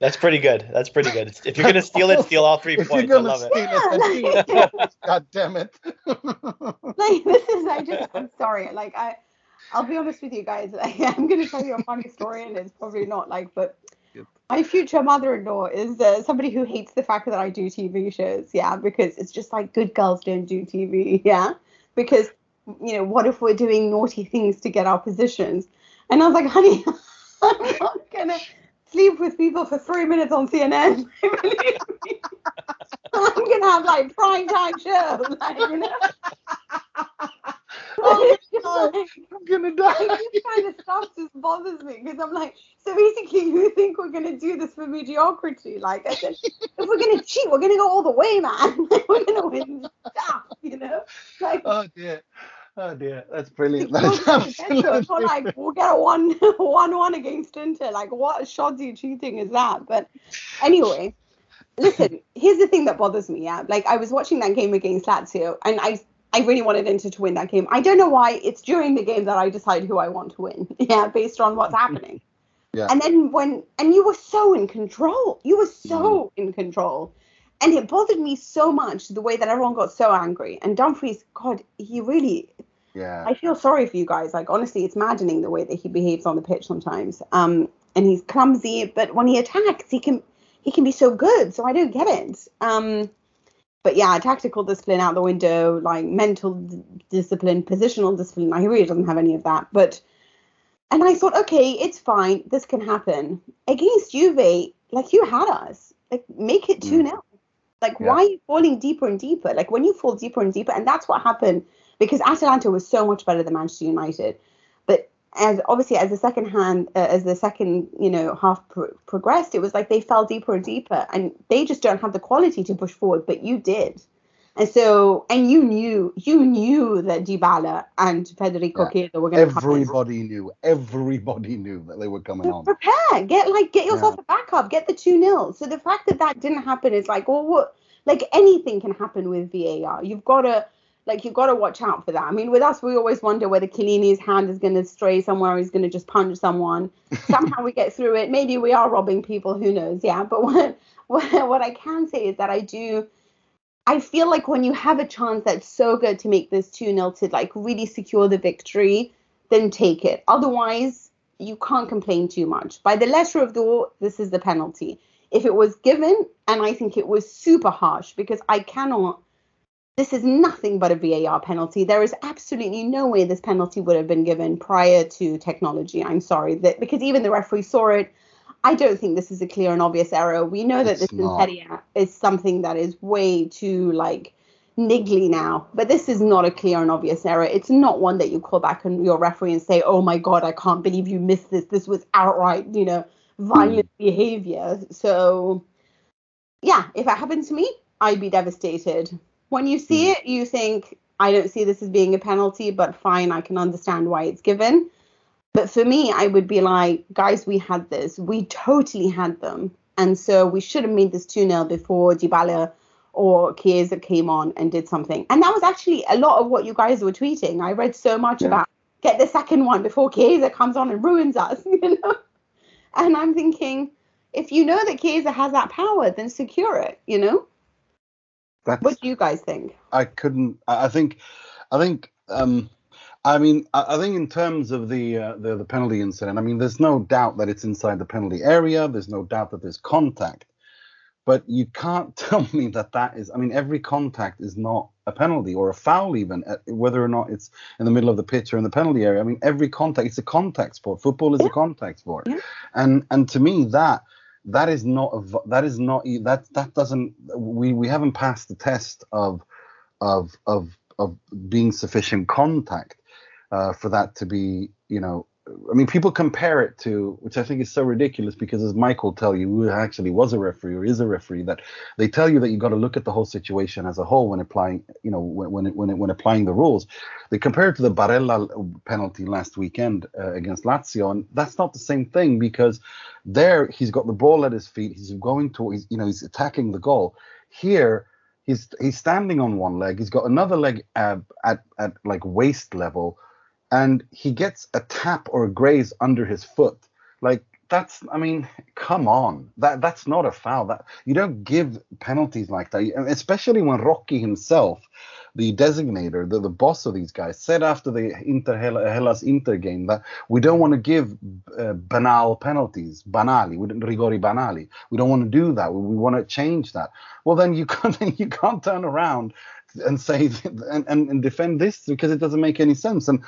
That's pretty good. That's pretty good. If you're gonna steal it, steal all three if points. you're I love it. steal it, then Yeah, steal it. God damn it. [LAUGHS] like this is I just I'm sorry. Like I I'll be honest with you guys. [LAUGHS] Like, I'm gonna tell you a funny story and it's probably not like but Yep. My future mother-in-law is uh, somebody who hates the fact that I do TV shows, yeah, because it's just like good girls don't do TV, [LAUGHS] yeah, because you know what if we're doing naughty things to get our positions? And I was like, honey, [LAUGHS] I'm not gonna sleep with people for three minutes on CNN. [LAUGHS] I'm gonna have like prime time shows, like, you know. Oh, God. I'm gonna [LAUGHS] like, die. this kind of stuff just bothers me because I'm like, so basically, you think we're gonna do this for mediocrity? Like, I said, if we're gonna cheat, we're gonna go all the way, man. [LAUGHS] we're gonna win stuff, you know? Like, Oh dear. Oh dear. That's brilliant. we'll That's get a better, absolutely like we'll get a one [LAUGHS] one one against Inter. Like what shoddy cheating is that? But anyway, listen, here's the thing that bothers me, yeah. Like I was watching that game against Lazio and I I really wanted Inter to win that game. I don't know why it's during the game that I decide who I want to win. [LAUGHS] Yeah, based on what's happening. Yeah. And then when and you were so in control. You were so in control. And it bothered me so much the way that everyone got so angry. And Dumfries, God, he really Yeah. I feel sorry for you guys. Like honestly, it's maddening the way that he behaves on the pitch sometimes. Um, and he's clumsy, but when he attacks, he can he can be so good. So I don't get it. Um, but yeah, tactical discipline out the window, like mental d- discipline, positional discipline. Like, he really doesn't have any of that. But and I thought, okay, it's fine. This can happen against Juve. Like you had us. Like make it two mm. 0 Like Yeah. why are you falling deeper and deeper? Like when you fall deeper and deeper, and that's what happened because Atalanta was so much better than Manchester United. But as obviously as the second hand, uh, as the second you know half pro- progressed, it was like they fell deeper and deeper, and they just don't have the quality to push forward. But you did, and so and you knew you knew that Dybala and Federico Yeah. Chiesa were going to come. Everybody knew. Everybody knew that they were coming So on. prepare, get like get yourself a backup, get the two 0 So the fact that that didn't happen is like, well, what? Like anything can happen with VAR. You've got to like you've got to watch out for that. I mean, with us, we always wonder whether Chiellini's hand is going to stray somewhere, or he's going to just punch someone. [LAUGHS] Somehow we get through it. Maybe we are robbing people. Who knows? Yeah. But what what, what I can say is that I do. I feel like when you have a chance that's so good to make this 2 0 to like really secure the victory, then take it. Otherwise, you can't complain too much. By the letter of the law, this is the penalty. If it was given, and I think it was super harsh because I cannot, this is nothing but a VAR penalty. There is absolutely no way this penalty would have been given prior to technology. I'm sorry that because even the referee saw it. I don't think this is a clear and obvious error. We know that this not. Is something that is way too like niggly now, but this is not a clear and obvious error. It's not one that you call back on your referee and say, "Oh my God, I can't believe you missed this. This was outright, you know, violent hmm. behavior." So, yeah, if it happened to me, I'd be devastated. When you see hmm. it, you think, "I don't see this as being a penalty, but fine, I can understand why it's given." But for me, I would be like, guys, we had this. We totally had them. And so we should have made this 2 0 before Dybala or Chiesa came on and did something. And that was actually a lot of what you guys were tweeting. I read so much Yeah. about get the second one before Chiesa comes on and ruins us, [LAUGHS] you know? And I'm thinking, if you know that Chiesa has that power, then secure it, you know? That's What do you guys think? I couldn't. I think, I think, um, I mean, I, I think in terms of the, uh, the the penalty incident, I mean, there's no doubt that it's inside the penalty area. There's no doubt that there's contact, but you can't [LAUGHS] tell me that that is. I mean, every contact is not a penalty or a foul, even uh, whether or not it's in the middle of the pitch or in the penalty area. I mean, every contact. It's a contact sport. Football is a contact sport, Yeah. and and to me that that is not that is not that that doesn't we we haven't passed the test of of of of being sufficient contact uh, for that to be you know I mean, people compare it to, which I think is so ridiculous because as will tell you, who actually was a referee or is a referee, that they tell you that you got to look at the whole situation as a whole when applying, you know, when when when, when applying the rules. They compare it to the Barella penalty last weekend uh, against Lazio, and that's not the same thing because there he's got the ball at his feet, he's going to, he's, you know, he's attacking the goal. Here he's he's standing on one leg, he's got another leg uh, at at like waist level and he gets a tap or a graze under his foot. Like that's, I mean, come on, that that's not a foul. That you don't give penalties like that, especially when Rocky himself, the designator, the, the boss of these guys, said after the Inter Hellas Inter game that we don't want to give uh, banal penalties, banali, rigori banali. We don't want to do that. We, we want to change that. Well, then you [LAUGHS] can't you can't turn around and say and, and, and defend this because it doesn't make any sense. And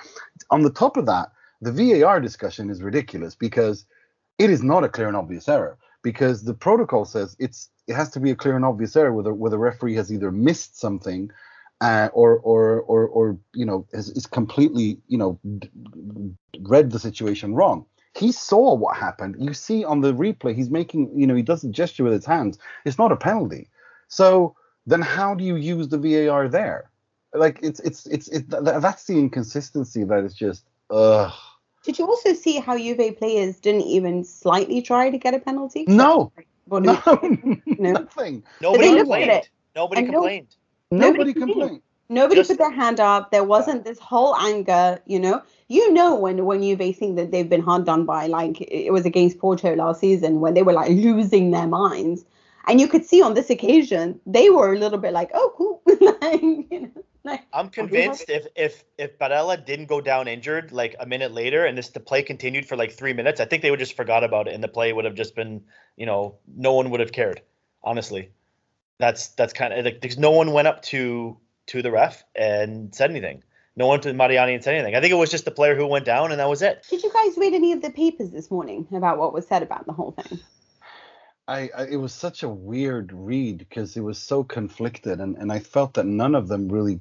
on the top of that, the VAR discussion is ridiculous because it is not a clear and obvious error because the protocol says it's it has to be a clear and obvious error where the, where the referee has either missed something uh, or or or or you know is, is completely you know d- read the situation wrong. He saw what happened. You see on the replay, he's making you know he does a gesture with his hands. It's not a penalty. So then how do you use the VAR there? Like it's it's it's it, that's the inconsistency that is just ugh. Did you also see how Juve players didn't even slightly try to get a penalty? No, Well, no, [LAUGHS] no. nothing. Nobody they looked at complained. Nobody and no- complained. Nobody Nobody complained. Nobody Just- put their hand up. There wasn't this whole anger, you know. You know when when you they think that they've been hard done by, like it was against Porto last season when they were like losing their minds, and you could see on this occasion they were a little bit like, oh cool, [LAUGHS] like, you know, like, I'm convinced if if if Barella didn't go down injured like a minute later and this the play continued for like three minutes, I think they would just forgot about it and the play would have just been, you know, no one would have cared. Honestly, that's that's kind of like because no one went up to to the ref and said anything. No one to Mariani and said anything. I think it was just the player who went down and that was it. Did you guys read any of the papers this morning about what was said about the whole thing? I, I it was such a weird read because it was so conflicted and, and I felt that none of them really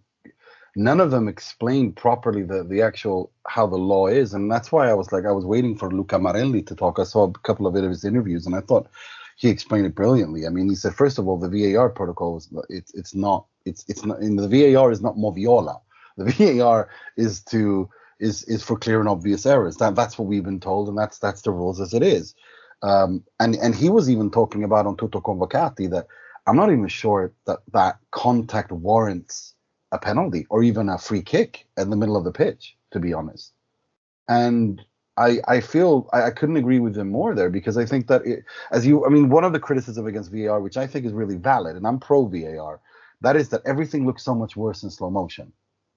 none of them explained properly the, the actual how the law is and that's why I was like I was waiting for Luca Marelli to talk. I saw a couple of his interviews and I thought he explained it brilliantly. I mean he said first of all the VAR protocol is it's it's not it's it's not in the VAR is not moviola. The [LAUGHS] VAR is to is is for clear and obvious errors. That that's what we've been told and that's that's the rules as it is. Um, and and he was even talking about on Tutti Convocati that I'm not even sure that that contact warrants a penalty or even a free kick in the middle of the pitch, to be honest. And I I feel I, I couldn't agree with him more there because I think that it, as you I mean one of the criticism against VAR, which I think is really valid, and I'm pro VAR, that is that everything looks so much worse in slow motion.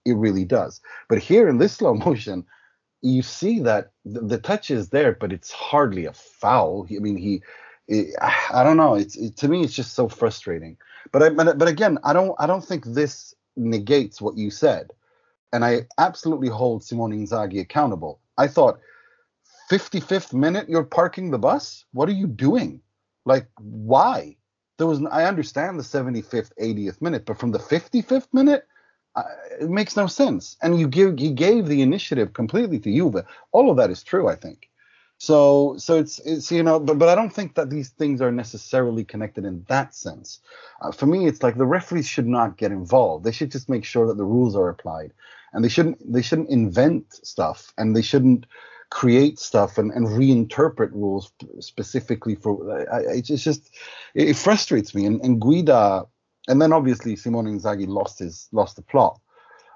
It really does. But here in this [LAUGHS] slow motion, you see that the, the touch is there, but it's hardly a foul. I mean, he, it, I don't know. It's it, to me, it's just so frustrating. But I, but, but again, I don't, I don't think this negates what you said, and I absolutely hold Simone Inzaghi accountable. I thought, 55th minute, you're parking the bus. What are you doing? Like, why? There was, I understand the 75th, 80th minute, but from the 55th minute, uh, it makes no sense. And you give he gave the initiative completely to Juve. All of that is true, I think. So so it's it's you know, but but I don't think that these things are necessarily connected in that sense. Uh, for me, it's like the referees should not get involved. They should just make sure that the rules are applied, and they shouldn't they shouldn't invent stuff, and they shouldn't create stuff and, and reinterpret rules specifically for. I, I, it's just it, frustrates me. And, and Guida and then obviously Simone Inzaghi lost his lost the plot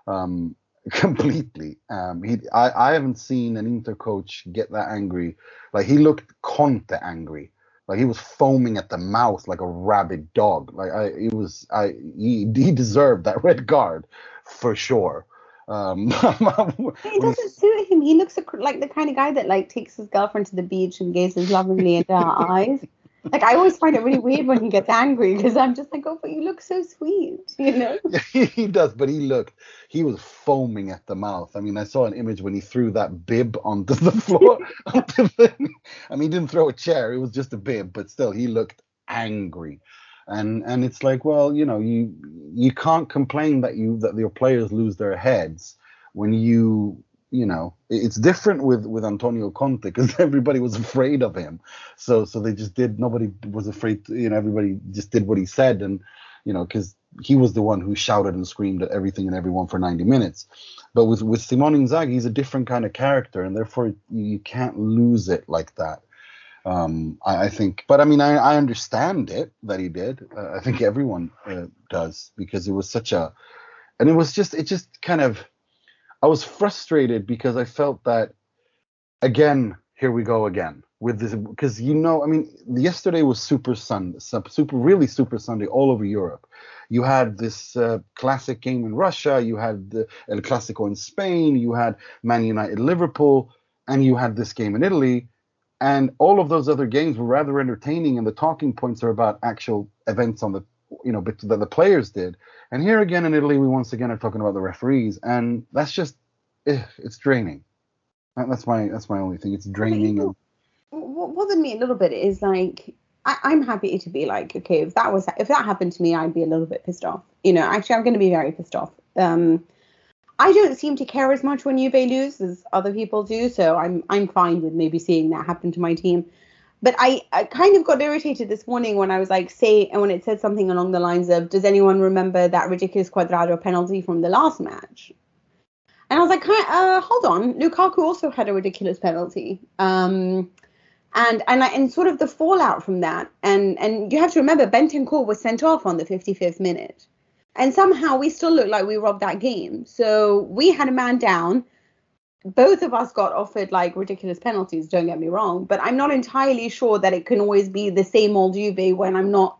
um, [LAUGHS] completely. Um, he I, I haven't seen an Inter coach get that angry. Like he looked Conte angry. Like he was foaming at the mouth like a rabid dog. Like I, it was I he, he deserved that [LAUGHS] red card for sure. Um, [LAUGHS] It doesn't him. He looks like the kind of guy that like takes his girlfriend to the beach and gazes lovingly into her [LAUGHS] eyes. Like I always find it really weird when he gets angry because I'm just like, oh, but you look so sweet, [LAUGHS] you know. Yeah, he does, but he looked, he was foaming at the mouth. I mean, I saw an image when he threw that bib onto the [LAUGHS] floor. onto the, I mean, he didn't throw a chair; it was just a bib, but still, he looked angry. And and it's like, well, you know, you you can't complain that you that your players lose their heads when you you know, it's different with with Antonio Conte because [LAUGHS] everybody was afraid of him. So so they just did. Nobody was afraid. To, you know, everybody just did what he said, and you know, because he was the one who shouted and screamed at everything and everyone for 90 minutes. But with with Simone Inzaghi, he's a different kind of character, and therefore you, can't lose it like that. Um, I, I think, but I mean, I, I understand it that he did. Uh, I think everyone uh, does because it was such a, and it was just, it just kind of, I was frustrated because I felt that, again, here we go again with this because you know, I mean, yesterday was Super Sunday, super really Super Sunday all over Europe. You had this uh, classic game in Russia, you had the El Clasico in Spain, you had Man United Liverpool, and you had this game in Italy and all of those other games were rather entertaining and the talking points are about actual events on the you know that the players did and here again in italy we once again are talking about the referees and that's just eh, it's draining that's my that's my only thing it's draining and what bothered me a little bit is like I, I'm happy to be like, okay, if that was if that happened to me, I'd be a little bit pissed off. You know, actually, I'm going to be very pissed off. Um, I don't seem to care as much when Juve lose as other people do, so I'm I'm fine with maybe seeing that happen to my team. But I, I kind of got irritated this morning when I was like, say, and when it said something along the lines of, does anyone remember that ridiculous Cuadrado penalty from the last match? And I was like, uh, hold on, Lukaku also had a ridiculous penalty. Um, and and I, and sort of the fallout from that, and and you have to remember, Bentancur was sent off on the 55th minute, and somehow we still look like we robbed that game. So we had a man down. Both of us got offered like ridiculous penalties. Don't get me wrong, but I'm not entirely sure that it can always be the same old Juve when I'm not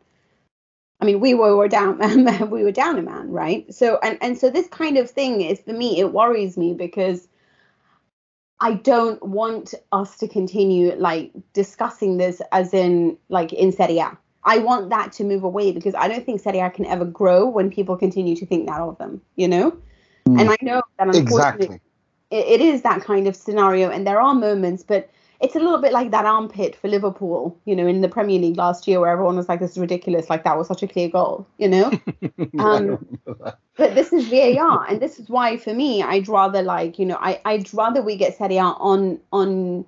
I mean, we were, were down, [LAUGHS] we were down a man, right? So, and and so this kind of thing is for me, it worries me because I don't want us to continue like discussing this as in like in Serie A. I want that to move away because I don't think Serie A can ever grow when people continue to think that of them, you know. And hmm. I know that unfortunately exactly it, it is that kind of scenario and there are moments but it's a little bit like that armpit for liverpool you know in the premier league last year where everyone was like this is ridiculous. Like that was such a clear goal you know? [LAUGHS] Um, but this is var and this is why for me i'd rather like you know I, i'd rather we get Serie A on on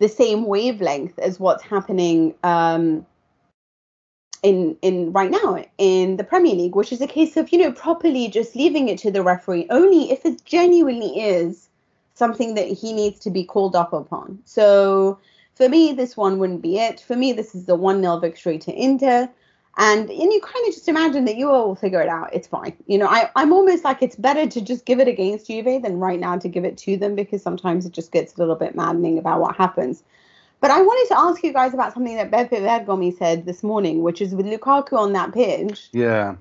the same wavelength as what's happening um in in right now in the Premier League, which is a case of you know properly just leaving it to the referee only if it genuinely is something that he needs to be called up upon. So for me, this one wouldn't be it. For me, this is the one 0 victory to Inter. And, and you kind of just imagine that you all will figure it out. It's fine. You know, I, I'm almost like it's better to just give it against Juve than right now to give it to them because sometimes it just gets a little bit maddening about what happens. But I wanted to ask you guys about something that Beppe Bergomi said this morning, which is with Lukaku on that pitch, yeah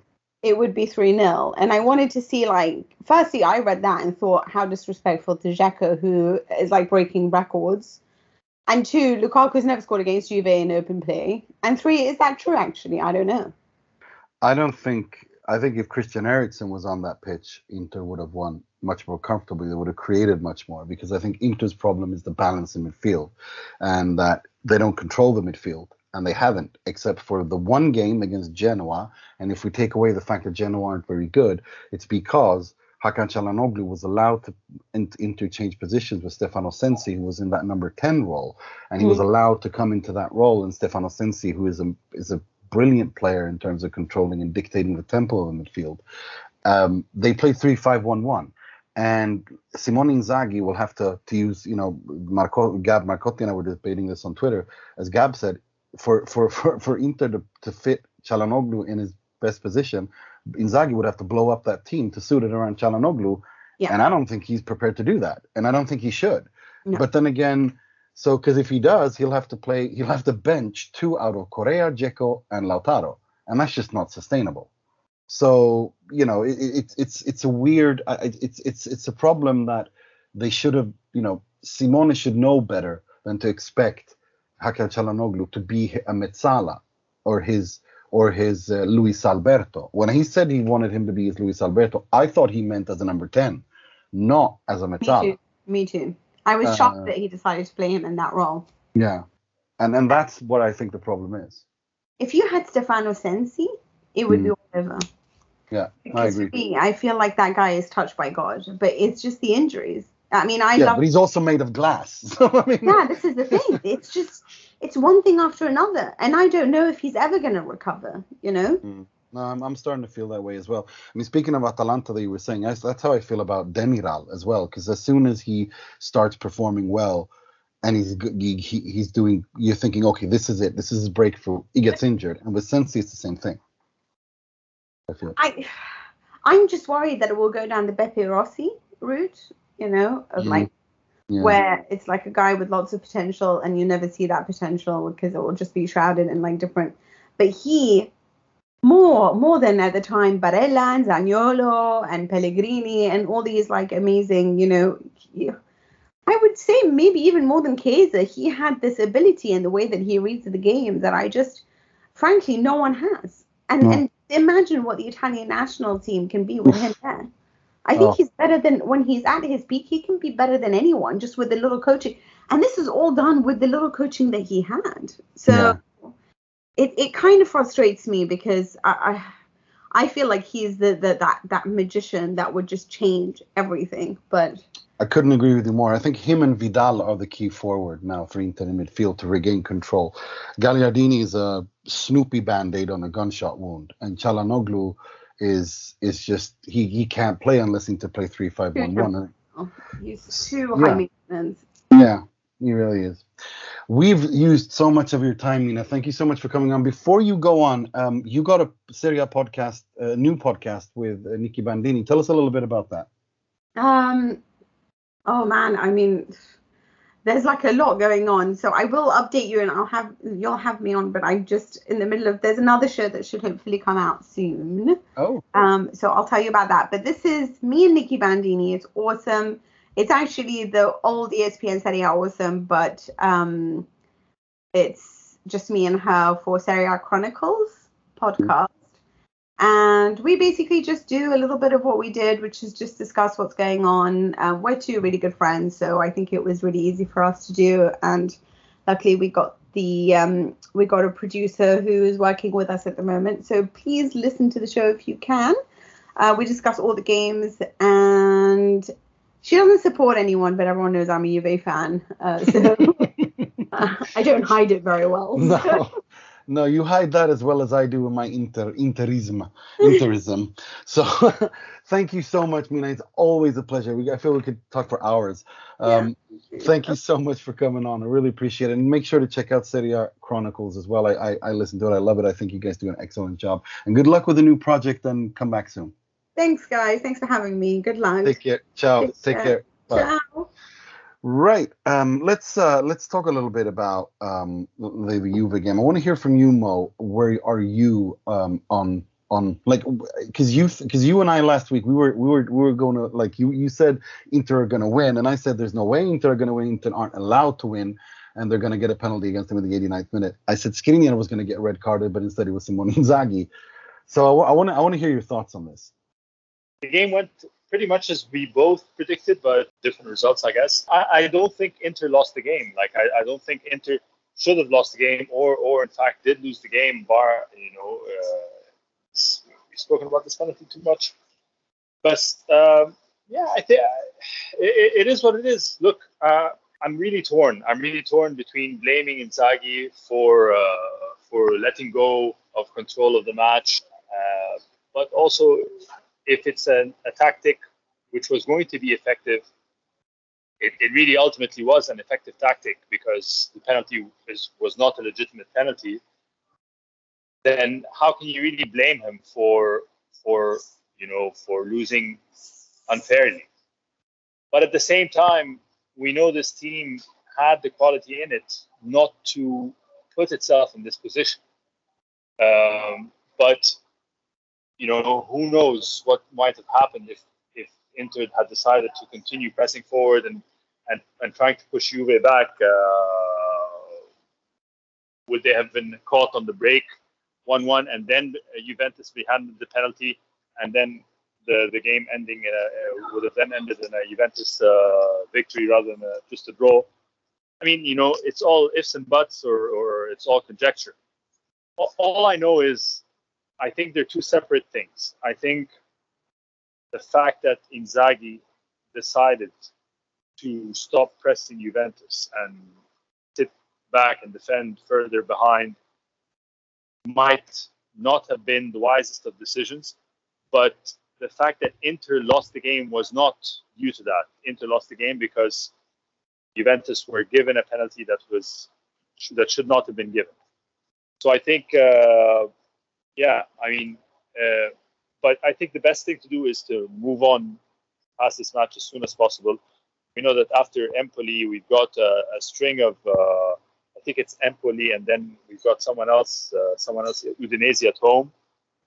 it would be 3 0. And I wanted to see, like, firstly, I read that and thought, how disrespectful to Dzeko, who is like breaking records. And two, Lukaku's never scored against Juve in open play. And three, is that true, actually? I don't know. I don't think. I think if Christian Eriksen was on that pitch, Inter would have won much more comfortably. They would have created much more because I think Inter's problem is the balance in midfield, and that they don't control the midfield, and they haven't except for the one game against Genoa. And if we take away the fact that Genoa aren't very good, it's because Hakan Çalhanoğlu was allowed to in- interchange positions with Stefano Sensi, who was in that number 10 role, and he was hmm. allowed to come into that role. And Stefano Sensi, who is a is a brilliant player in terms of controlling and dictating the tempo of the midfield, um, they play 3-5-1-1. And Simone Inzaghi will have to, to use, you know, Marco, Gab Marcotti and I were debating this on Twitter. As Gab said, for for for, for Inter to, to fit Çalhanoğlu in his best position, Inzaghi would have to blow up that team to suit it around Çalhanoğlu. Yeah. And I don't think he's prepared to do that. And I don't think he should. No. But then again, so because if he does, he'll have to play, he'll have to bench two out of Correa, Dzeko, and Lautaro. And that's just not sustainable. So you know, it, it, it's it's a weird, I- I- it's it's it's a problem that they should have, you know, Simone should know better than to expect Hakan Çalhanoğlu to be a Mezzala or his or his uh, Luis Alberto. When he said he wanted him to be his Luis Alberto, I thought he meant as a number ten, not as a Me too. Me too. I was Uh, shocked that he decided to play him in that role. Yeah, and and that's what I think the problem is. If you had Stefano Sensi, it would be Mm. all over. Yeah, I Because agree. for me, I feel like that guy is touched by God, but it's just the injuries. I mean, I yeah, love but he's also made of glass. [LAUGHS] So I mean, yeah, this is the thing. [LAUGHS] It's just it's one thing after another, and I don't know if he's ever going to recover. You know? No, I'm, I'm starting to feel that way as well. I mean, speaking of Atalanta that you were saying, that's, that's how I feel about Demiral as well. Because as soon as he starts performing well, and he's good, he, he, he's doing, you're thinking, okay, this is it, this is his breakthrough. He gets injured, and with Sensi, it's the same thing. I feel. I I'm just worried that it will go down the Beppe Rossi route. You know, of Mhm. like Yeah. where it's like a guy with lots of potential and you never see that potential because it will just be shrouded in like different but he more more than at the time Barella and Zaniolo and Pellegrini and all these like amazing you know I would say maybe even more than Kaiser he had this ability in the way that he reads the game that I just frankly no one has and No. and imagine what the Italian national team can be with him there I think Oh. he's better than when he's at his peak. He can be better than anyone just with the little coaching. And this is all done with the little coaching that he had. So Yeah. It, it kind of frustrates me because I, I I feel like he's the, the that that magician that would just change everything. But I couldn't agree with you more. I think him and Vidal are the key forward now for Inter in midfield to regain control. Gagliardini is a Snoopy band-aid on a gunshot wound, and Çalhanoğlu is is just he he can't play unless he to play three five one one. oh, he's too Yeah. high maintenance. Yeah, he really is. We've used so much of your time, Mina. Thank you so much for coming on. Before you go on, um, you got a Serie A podcast, a new podcast with uh, Nicky Bandini. Tell us a little bit about that. Um, oh man, I mean, there's like a lot going on. So I will update you, and I'll have you'll have me on. But I'm just in the middle of. There's another show that should hopefully come out soon. Oh, Um, so I'll tell you about that. But this is me and Nicky Bandini. It's awesome. It's actually the old ESPN Serie A awesome, but um, it's just me and her for Serie A Chronicles podcast. And we basically just do a little bit of what we did, which is just discuss what's going on. Um, we're two really good friends, so I think it was really easy for us to do. And luckily, we got the um, we got a producer who is working with us at the moment. So please listen to the show if you can. Uh, we discuss all the games, and she doesn't support anyone, but everyone knows I'm a Juve fan, uh, so [LAUGHS] uh, I don't hide it very well. [LAUGHS] no. No, you hide that as well as I do with my inter interism. Interism. [LAUGHS] So thank you so much, Mina. It's always a pleasure. We, I feel we could talk for hours. Um, Thank you so much for coming on. I really appreciate it. And make sure to check out Serie A Chronicles as well. I, I, I listen to it. I love it. I think you guys do an excellent job. And good luck with the new project and come back soon. Thanks, guys. Thanks for having me. Good luck. Take care. Ciao. Take Take care. care. Ciao. Right. Um, let's uh, let's talk a little bit about um, the, the Juve game. I want to hear from you, Mo. Where are you um, on on like because you because you and I last week we were we were we were going to like you you said Inter are going to win and I said there's no way Inter are going to win. Inter aren't allowed to win and they're going to get a penalty against them in the 89th minute. I said Skriniar was going to get red carded, but instead it was Simone Inzaghi. So I want to I want to hear your thoughts on this. The game went pretty much as we both predicted, but different results, I guess. I, I don't think Inter lost the game. Like I, I don't think Inter should have lost the game, or or in fact did lose the game. Bar, you know, uh, we've spoken about this penalty too much, but um, yeah, I think it, it is what it is. Look, uh, I'm really torn. I'm really torn between blaming Inzaghi for uh, for letting go of control of the match, uh, but also if it's an, a tactic which was going to be effective, it, it really ultimately was an effective tactic because the penalty is, was not a legitimate penalty. Then how can you really blame him for for you know for losing unfairly? But at the same time, we know this team had the quality in it not to put itself in this position. Um, but you know, who knows what might have happened if if Inter had decided to continue pressing forward and and, and trying to push Juve back. Uh, would they have been caught on the break, one-one, and then Juventus behind the penalty, and then the the game ending a, uh, would have then ended in a Juventus uh, victory rather than a, just a draw. I mean, you know, it's all ifs and buts, or or it's all conjecture. All, all I know is I think they're two separate things. I think the fact that Inzaghi decided to stop pressing Juventus and sit back and defend further behind might not have been the wisest of decisions. But the fact that Inter lost the game was not due to that. Inter lost the game because Juventus were given a penalty that was that should not have been given. So I think, uh, yeah, I mean, uh, but I think the best thing to do is to move on past this match as soon as possible. We know that after Empoli, we've got a, a string of, uh, I think it's Empoli, and then we've got someone else, uh, someone else, Udinese at home,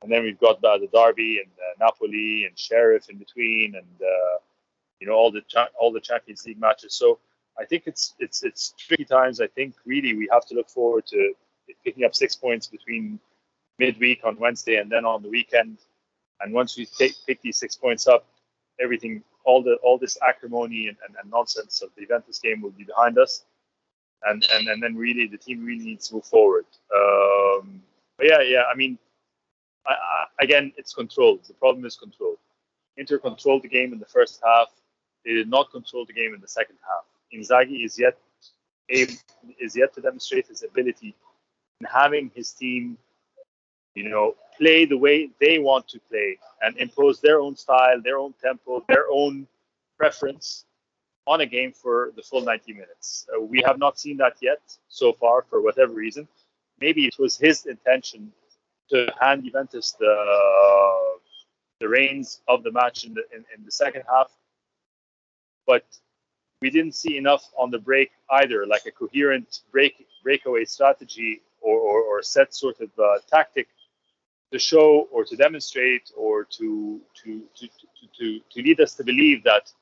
and then we've got the Derby and uh, Napoli and Sheriff in between, and uh, you know all the cha- all the Champions League matches. So I think it's it's it's tricky times. I think really we have to look forward to picking up six points between midweek on Wednesday and then on the weekend. And once we take, pick these six points up, everything, all the all this acrimony and, and, and nonsense of the Juventus game will be behind us. And, and and then really the team really needs to move forward. Um, but yeah, yeah. I mean, I, I, again, it's controlled. The problem is control. Inter controlled the game in the first half. They did not control the game in the second half. Inzaghi is yet able, is yet to demonstrate his ability in having his team, you know, play the way they want to play and impose their own style, their own tempo, their own preference on a game for the full 90 minutes. Uh, we have not seen that yet so far for whatever reason. Maybe it was his intention to hand Juventus the the reins of the match in the in, in the second half, but we didn't see enough on the break either, like a coherent break breakaway strategy or, or, or set sort of uh, tactic to show or to demonstrate or to to to to, to, to lead us to believe that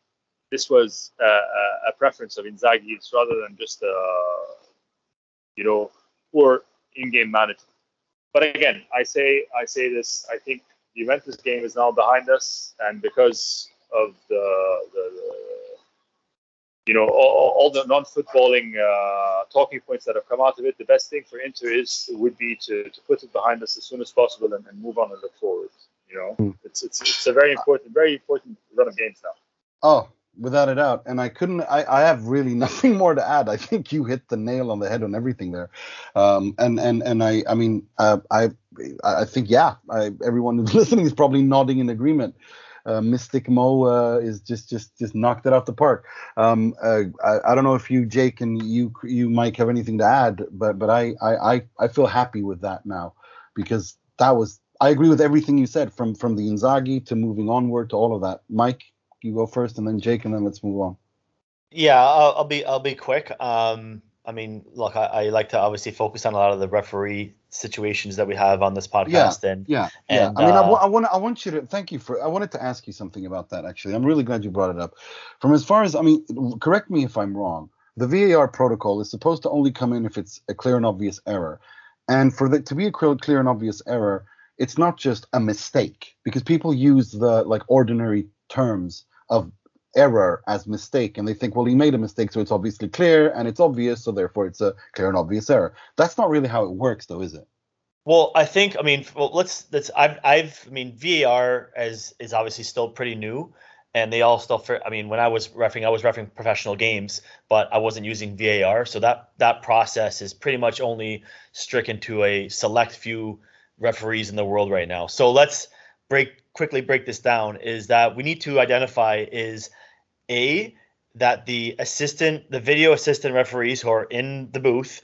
this was uh, a preference of Inzaghi's rather than just a you know poor in-game management. But again, I say I say this. I think the Juventus game is now behind us, and because of the, the, the you know all, all the non-footballing uh, talking points that have come out of it. The best thing for Inter is would be to, to put it behind us as soon as possible and, and move on and look forward. You know, Hmm. it's it's it's a very important, very important run of games now. Oh, without a doubt. And I couldn't. I, I have really [LAUGHS] nothing more to add. I think you hit the nail on the head on everything there. Um, and and and I I mean uh, I I think yeah. I, everyone who's [LAUGHS] listening is probably nodding in agreement. Uh, Mystic Mo uh, is just just just knocked it out the park. Um, uh, I, I don't know if you, Jake, and you you Mike have anything to add, but but I I I, feel happy with that now because that was I agree with everything you said from from the Inzaghi to moving onward to all of that. Mike, you go first, and then Jake, and then let's move on. Yeah, I'll, I'll be I'll be quick. Um, I mean, look, I, I like to obviously focus on a lot of the referee situations that we have on this podcast, and Yeah, yeah. And, I mean, I, uh, wa- I want I want you to thank you for. I wanted to ask you something about that. Actually, I'm really glad you brought it up. From as far as I mean, correct me if I'm wrong. The VAR protocol is supposed to only come in if it's a clear and obvious error, and for the to be a clear and obvious error, it's not just a mistake because people use the like ordinary terms of error as mistake and they think well he made a mistake so it's obviously clear and it's obvious so therefore it's a clear and obvious error that's not really how it works though is it Well, I think I mean well, let's let's I've I've I mean VAR is is obviously still pretty new, and they all still I mean when I was refereeing I was refereeing professional games, but I wasn't using VAR, so that that process is pretty much only stricken to a select few referees in the world right now. So let's break quickly break this down. Is that we need to identify is a that the assistant the video assistant referees who are in the booth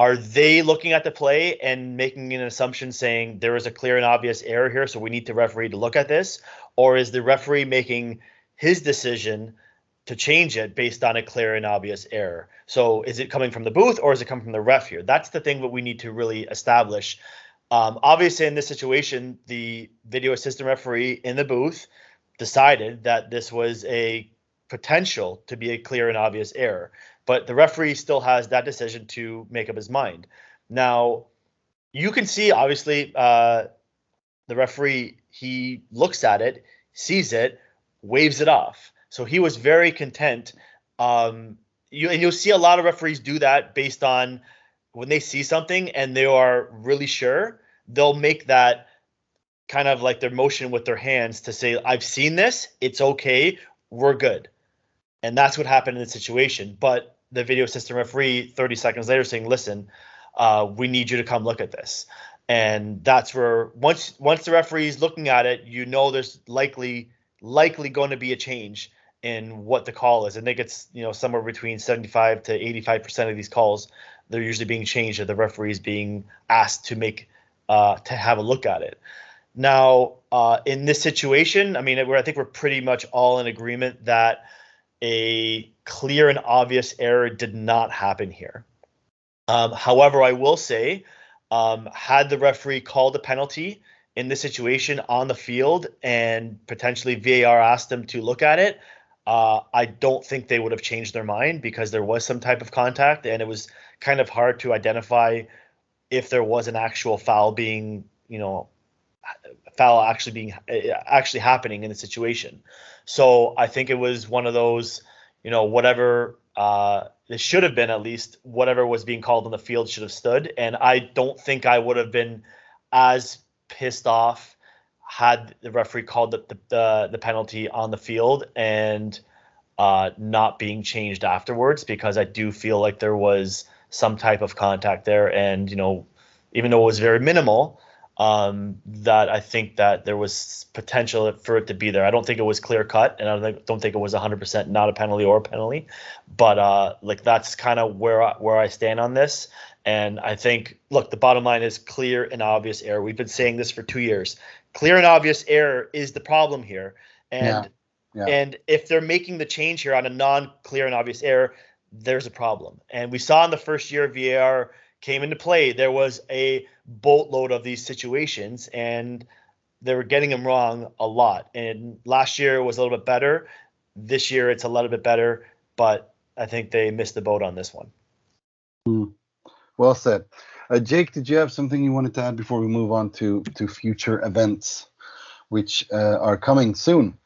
are they looking at the play and making an assumption saying there is a clear and obvious error here, so we need the referee to look at this? Or is the referee making his decision to change it based on a clear and obvious error? So is it coming from the booth or is it coming from the ref here? That's the thing that we need to really establish. Um, obviously, in this situation, the video assistant referee in the booth decided that this was a potential to be a clear and obvious error but the referee still has that decision to make up his mind. Now, you can see obviously uh, the referee he looks at it, sees it, waves it off. So he was very content. Um, you and you'll see a lot of referees do that based on when they see something and they are really sure, they'll make that kind of like their motion with their hands to say, "I've seen this. It's okay. We're good." And that's what happened in the situation. But the video system referee 30 seconds later saying, "Listen, uh, we need you to come look at this." And that's where once once the referee's looking at it, you know there's likely likely going to be a change in what the call is. I think it's you know somewhere between 75 to 85 percent of these calls they're usually being changed or the referees being asked to make uh, to have a look at it. Now, uh, in this situation, I mean, I think we're pretty much all in agreement that a clear and obvious error did not happen here. Um, however, I will say, um, had the referee called a penalty in this situation on the field and potentially VAR asked them to look at it, uh, I don't think they would have changed their mind because there was some type of contact and it was kind of hard to identify if there was an actual foul being, you know, foul actually being actually happening in the situation. So I think it was one of those, you know, whatever uh, it should have been at least whatever was being called on the field should have stood. And I don't think I would have been as pissed off had the referee called the the, the penalty on the field and uh, not being changed afterwards because I do feel like there was some type of contact there, and you know, even though it was very minimal, um, that I think that there was potential for it to be there. I don't think it was clear cut, and I don't think, don't think it was 100% not a penalty or a penalty, but uh, like that's kind of where I, where I stand on this. And I think, look, the bottom line is clear and obvious error. We've been saying this for two years. Clear and obvious error is the problem here, and Yeah. Yeah. and if they're making the change here on a non-clear and obvious error, there's a problem. And we saw in the first year of VAR came into play, there was a boatload of these situations, and they were getting them wrong a lot. And last year was a little bit better. This year it's a little bit better, but I think they missed the boat on this one. Well said. Uh, Jake, did you have something you wanted to add before we move on to to future events, which uh, are coming soon?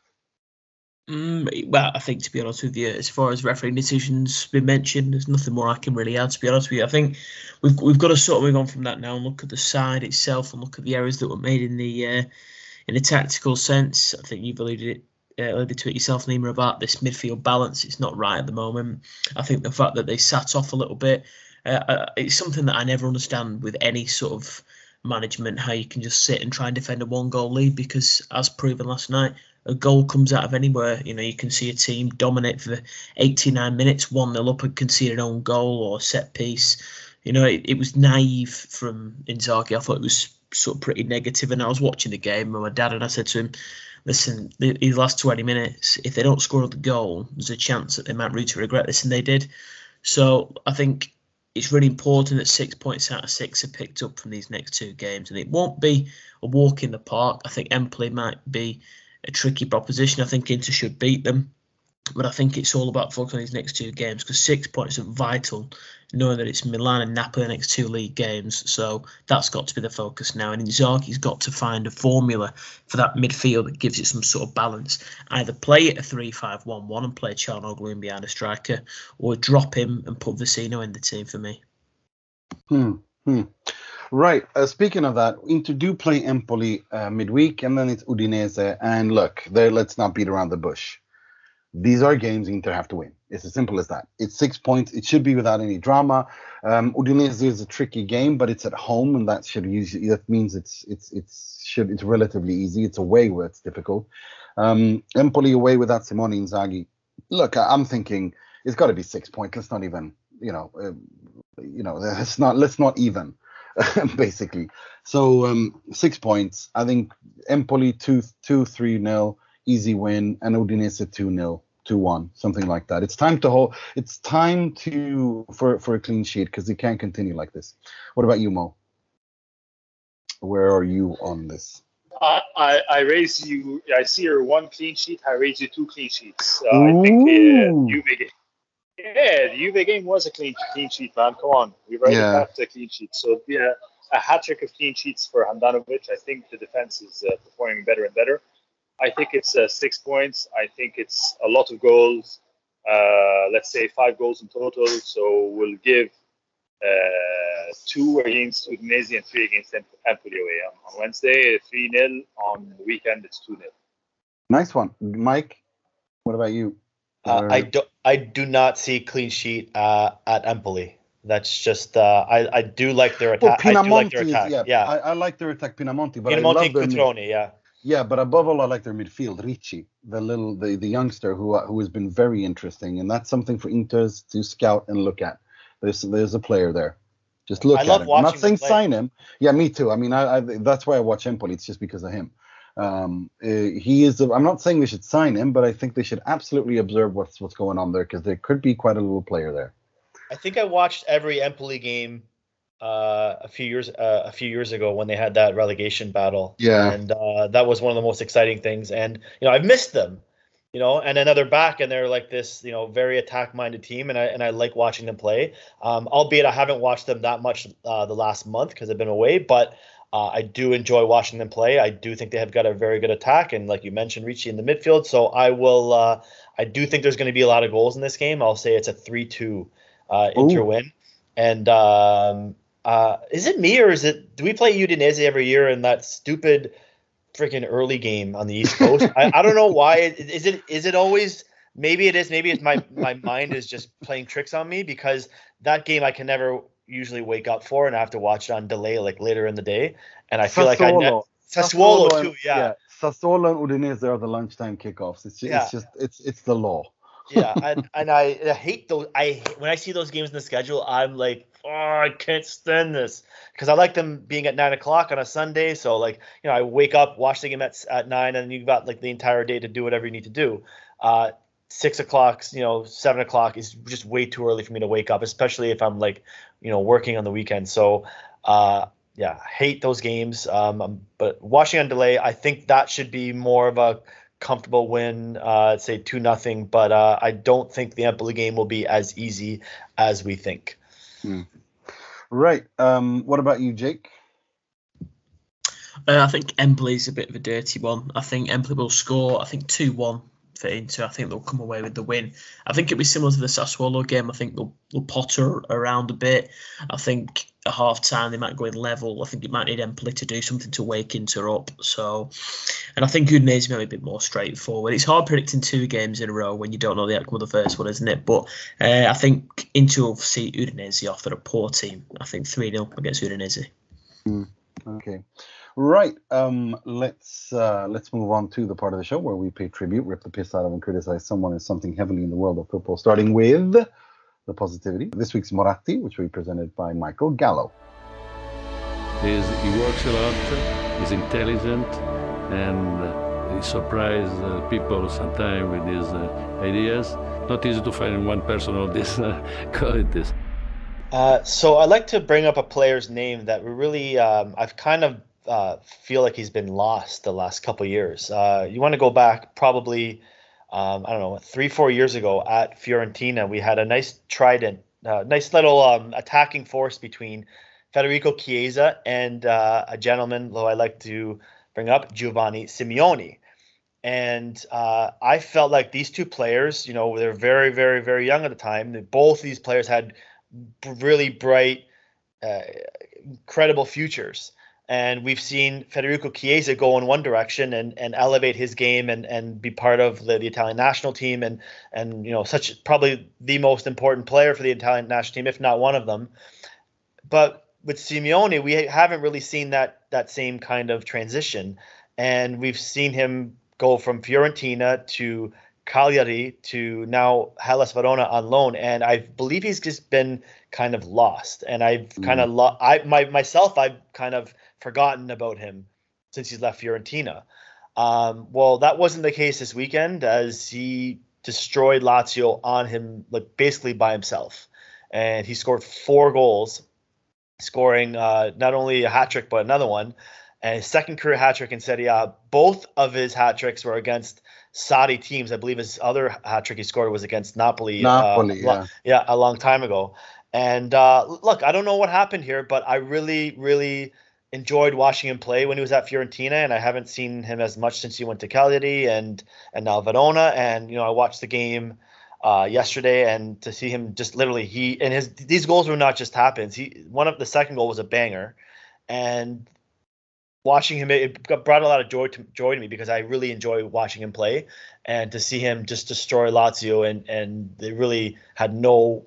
Mm, well, I think to be honest with you, as far as refereeing decisions been mentioned, there's nothing more I can really add. To be honest with you, I think we've we've got to sort of move on from that now and look at the side itself and look at the errors that were made in the uh, in a tactical sense. I think you've alluded it. Uh, alluded to it yourself, Nima, about this midfield balance. It's not right at the moment. I think the fact that they sat off a little bit, uh, uh, it's something that I never understand with any sort of management. How you can just sit and try and defend a one goal lead because, as proven last night, a goal comes out of anywhere. You know, you can see a team dominate for 89 minutes, 1 0 up and concede an own goal or a set piece. You know, it, it was naive from Inzaghi. I thought it was sort of pretty negative. And I was watching the game with my dad, and I said to him, Listen, the- these last 20 minutes, if they don't score the goal, there's a chance that they might really regret this, and they did. So I think it's really important that six points out of six are picked up from these next two games, and it won't be a walk in the park. I think Empoli might be a tricky proposition. I think Inter should beat them, but I think it's all about focusing on these next two games because six points are vital, knowing that it's Milan and Napoli the next two league games. So that's got to be the focus now. And Inzaghi's got to find a formula for that midfield that gives it some sort of balance. Either play it a 3-5-1-1 and play Çalhanoğlu in behind a striker, or drop him and put Vecino in the team for me. Hmm. Hmm. Right. Uh, speaking of that, Inter do play Empoli uh, midweek, and then it's Udinese. And look, there. Let's not beat around the bush. These are games Inter have to win. It's as simple as that. It's six points. It should be without any drama. Um, Udinese is a tricky game, but it's at home, and that should usually that means it's it's it's should it's relatively easy. It's away where it's difficult. Um, Empoli away without Simone Inzaghi. Look, I'm thinking it's got to be six points. Let's not even, you know, uh, you know, [LAUGHS] let's not let's not even. [LAUGHS] basically. So um, six points. I think Empoli two two three nil easy win, and Udinese two 0 two one something like that. It's time to hold. It's time to for for a clean sheet because it can't continue like this. What about you, Mo? Where are you on this? I, I, I raise you. I see your one clean sheet. I raise you two clean sheets. Uh, I think uh, Ooh. Juve game. Yeah, the Juve game was a clean clean sheet, man. Come on, we've already Yeah. got a clean sheet. So yeah, a hat trick of clean sheets for Handanovic. I think the defense is uh, performing better and better. I think it's uh, six points. I think it's a lot of goals. Uh, let's say five goals in total. So we'll give uh, two against Udinese and three against Emp- Empoli away on, on Wednesday. Three 0 on the weekend. It's two 0 Nice one, Mike. What about you? Uh, I do I do not see clean sheet uh, at Empoli. That's just uh, I I do like their Well, attack. I do like Pinamonti their is, attack. yeah, Yeah, I, I like their attack, Pinamonti, but I love their mid- Yeah, Yeah, but above all, I like their midfield, Ricci, the little the, the youngster who uh, who has been very interesting, and that's something for Inters to scout and look at. There's there's a player there. Just look I at love him. I'm not saying play. sign him. Yeah, me too. I mean, I, I that's why I watch Empoli. It's just because of him. Um, uh, he is. I'm not saying they should sign him, but I think they should absolutely observe what's what's going on there because there could be quite a little player there. I think I watched every Empoli game uh, a few years uh, a few years ago when they had that relegation battle. Yeah. and uh, that was one of the most exciting things. And you know, I've missed them. You know, and then they're back, and they're like this, you know, very attack-minded team, and I and I like watching them play. Um, albeit I haven't watched them that much uh, the last month because I've been away, but uh, I do enjoy watching them play. I do think they have got a very good attack, and like you mentioned, Ricci in the midfield. So I will. Uh, I do think there's going to be a lot of goals in this game. I'll say it's a three-two uh, Inter Ooh. win. And um, uh, is it me or is it? Do we play Udinese every year in that stupid freaking early game on the East Coast? I, I don't know [LAUGHS] why. Is it? Is it always? Maybe it is. Maybe it's my my mind is just playing tricks on me because that game I can never usually wake up for and I have to watch it on delay like later in the day. And I feel like I ne- Sassuolo. Sassuolo and- too. Yeah. Sassuolo and Udinese are the lunchtime kickoffs. It's just, Yeah. it's just it's it's the law. yeah, [LAUGHS] and, and I, I hate those. I when I see those games in the schedule, I'm like, oh, I can't stand this because I like them being at nine o'clock on a Sunday. So like, you know, I wake up, watch the game at at nine, and you've got like the entire day to do whatever you need to do. Uh, six o'clock, you know, seven o'clock is just way too early for me to wake up, especially if I'm like, you know, working on the weekend. So, uh, yeah, hate those games. Um, um, but watching on delay, I think that should be more of a comfortable win, uh, I'd say two nothing. But uh, I don't think the Empoli game will be as easy as we think. Right. Um. What about you, Jake? Uh, I think Empoli's a bit of a dirty one. I think Empoli will score. I think two one for Inter. I think they'll come away with the win. I think it'll be similar to the Sassuolo game. I think they'll, they'll potter around a bit. I think at half time they might go in level. I think it might need Empoli to do something to wake Inter up. So, and I think Udinese may be a bit more straightforward. It's hard predicting two games in a row when you don't know the outcome of the first one, isn't it? But uh, I think Inter will see Udinese off. They're a poor team. I think three 0 against Udinese. Okay. Right. Um. Let's uh, let's move on to the part of the show where we pay tribute, rip the piss out of, and criticize someone and something heavily in the world of football. Starting with the positivity. This week's Moratti, which will be presented by Michael Gallo. He's, he works a lot, he's intelligent, and uh, he surprises uh, people sometimes with his uh, ideas. Not easy to find one person of this uh, [LAUGHS] qualities. Uh, so I like to bring up a player's name that we really um, I've kind of uh, feel like he's been lost the last couple years. Uh, you want to go back probably um, I don't know three four years ago at Fiorentina we had a nice trident, uh, nice little um, attacking force between Federico Chiesa and uh, a gentleman who I like to bring up Giovanni Simeone. And uh, I felt like these two players, you know, they're very, very, very young at the time. Both these players had really bright, incredible futures. And we've seen Federico Chiesa go in one direction and, and elevate his game and, and be part of the, the Italian national team and and you know such probably the most important player for the Italian national team, if not one of them. But with Simeone, we haven't really seen that that same kind of transition, and we've seen him go from Fiorentina to Cagliari to now Hellas Verona on loan, and I believe he's just been kind of lost. And I've kind of lo- I my myself I've kind of forgotten about him since he's left Fiorentina. Um, well, that wasn't the case this weekend as he destroyed Lazio on him like basically by himself, and he scored four goals, scoring uh, not only a hat trick but another one, and his second career hat trick in Serie A. Both of his hat tricks were against Sarri teams. I believe his other hat trick he scored was against Napoli. Napoli, uh, yeah. yeah, a long time ago. And uh, look, I don't know what happened here, but I really, really enjoyed watching him play when he was at Fiorentina, and I haven't seen him as much since he went to Cagliari and and now Verona. And you know, I watched the game uh, yesterday, and to see him just literally he and his these goals were not just happens. He one of the second goal was a banger, and watching him, it brought a lot of joy to joy to me because I really enjoy watching him play, and to see him just destroy Lazio and and they really had no,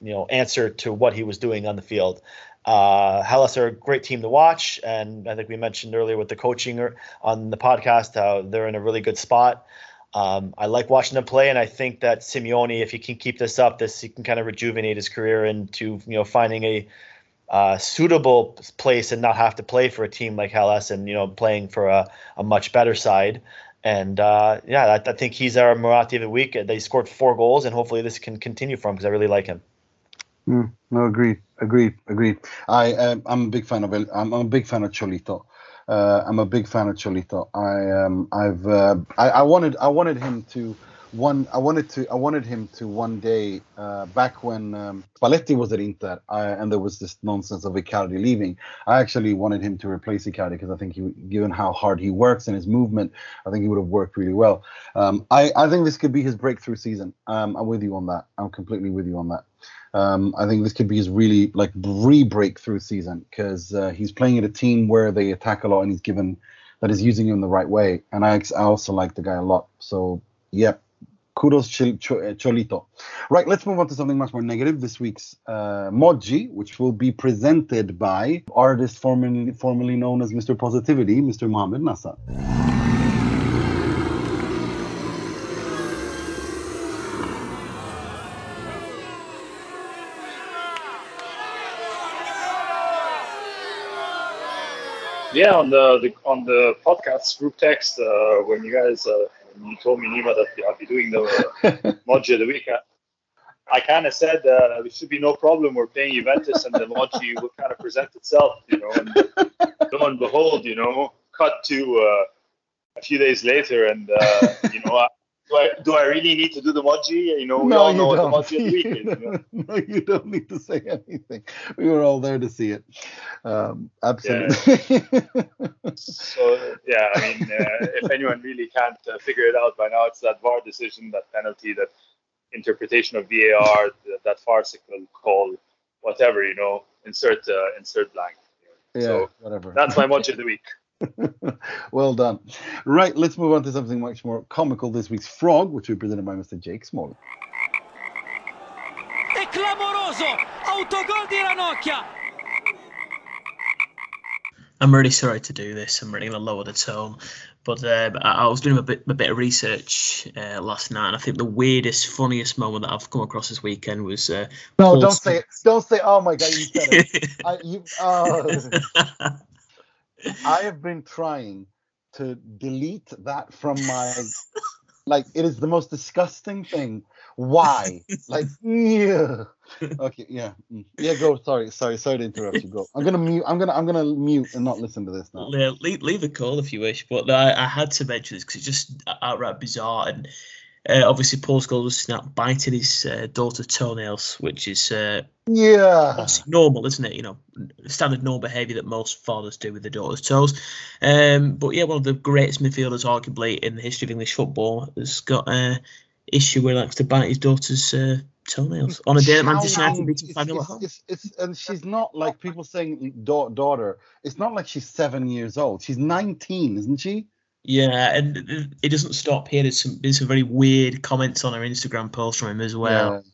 you know, answer to what he was doing on the field. Uh, Hellas are a great team to watch, and I think we mentioned earlier with the coaching or on the podcast how they're in a really good spot. Um, I like watching them play, and I think that Simeone, if he can keep this up, this he can kind of rejuvenate his career into you know finding a uh, suitable place and not have to play for a team like Hellas and you know playing for a, a much better side. And uh, yeah, I, I, think he's our Moratti of the week. They scored four goals, and hopefully this can continue for him because I really like him. Mm, no, agreed, agreed, agreed. I uh, I'm a big fan of. I'm, I'm a big fan of Cholito. Uh, I'm a big fan of Cholito. I um I've uh, I, I wanted I wanted him to one I wanted to I wanted him to one day uh, back when um, Spalletti was at Inter I, and there was this nonsense of Icardi leaving. I actually wanted him to replace Icardi because I think he, given how hard he works and his movement, I think he would have worked really well. Um, I I think this could be his breakthrough season. Um, I'm with you on that. I'm completely with you on that. Um, I think this could be his really like re-breakthrough season because uh, he's playing at a team where they attack a lot and he's given that is using him the right way. And I, I also like the guy a lot. So yeah, kudos Ch- Ch- Cholito. Right, let's move on to something much more negative. This week's uh, Moggi, which will be presented by artist formerly formerly known as Mr. Positivity, Mr. Mohammed Nasa. Yeah, on the, the on the podcast group text uh, when you guys uh, you told me Nima that I'll be doing the [LAUGHS] uh, of the week. I, I kind of said uh, there should be no problem. We're playing Juventus and the Moggi will kind of present itself, you know. And lo and behold, you know, cut to uh, a few days later, and uh, you know, I, do I do I really need to do the Moggi? You know, we No, all know don't. what the Moggi of the week is. You [LAUGHS] know? no, you don't need to say anything. We were all there to see it. Um, absolutely. So yeah, I mean, uh, if anyone really can't uh, figure it out by now, it's that VAR decision, that penalty, that interpretation of VAR, that, that farcical call, whatever you know. Insert uh, insert blank. yeah, So whatever. that's my Moggi [LAUGHS] of the week. Well done. Right, let's move on to something much more comical. This week's Frog, which will be presented by Mr. Jake Small. È clamoroso! Autogol di Ranocchia! I'm really sorry to do this. I'm really going to lower the tone. But uh, I I was doing a bit, a bit of research uh, last night, and I think the weirdest, funniest moment that I've come across this weekend was. Uh, No, Paul don't Smith- say it. Don't say. Oh my God, you said it. [LAUGHS] I, you, oh. [LAUGHS] I have been trying to delete that from my. Like it is the most disgusting thing. Why? Like, yeah. Okay, yeah, mm. yeah. Go. Sorry, sorry, sorry to interrupt you. Go. I'm gonna mute. I'm gonna, I'm gonna mute and not listen to this now. Leave, leave a call if you wish, but I, I had to mention this because it's just outright bizarre. And uh, obviously, Paul Scholes was snapped biting his uh, daughter's toenails, which is uh, Yeah. normal, isn't it? You know, standard normal behaviour that most fathers do with their daughter's toes. Um, but yeah, one of the greatest midfielders, arguably, in the history of English football, has got a issue where he likes to bite his daughter's uh, toenails on a day that Manchester United young- beats him 5 0 at it's, home. it's, it's, it's, and she's not like people saying da- daughter. It's not like she's seven years old. She's 19, isn't she? Yeah, and it- doesn't stop here. There's some there's some very weird comments on her Instagram post from him as well.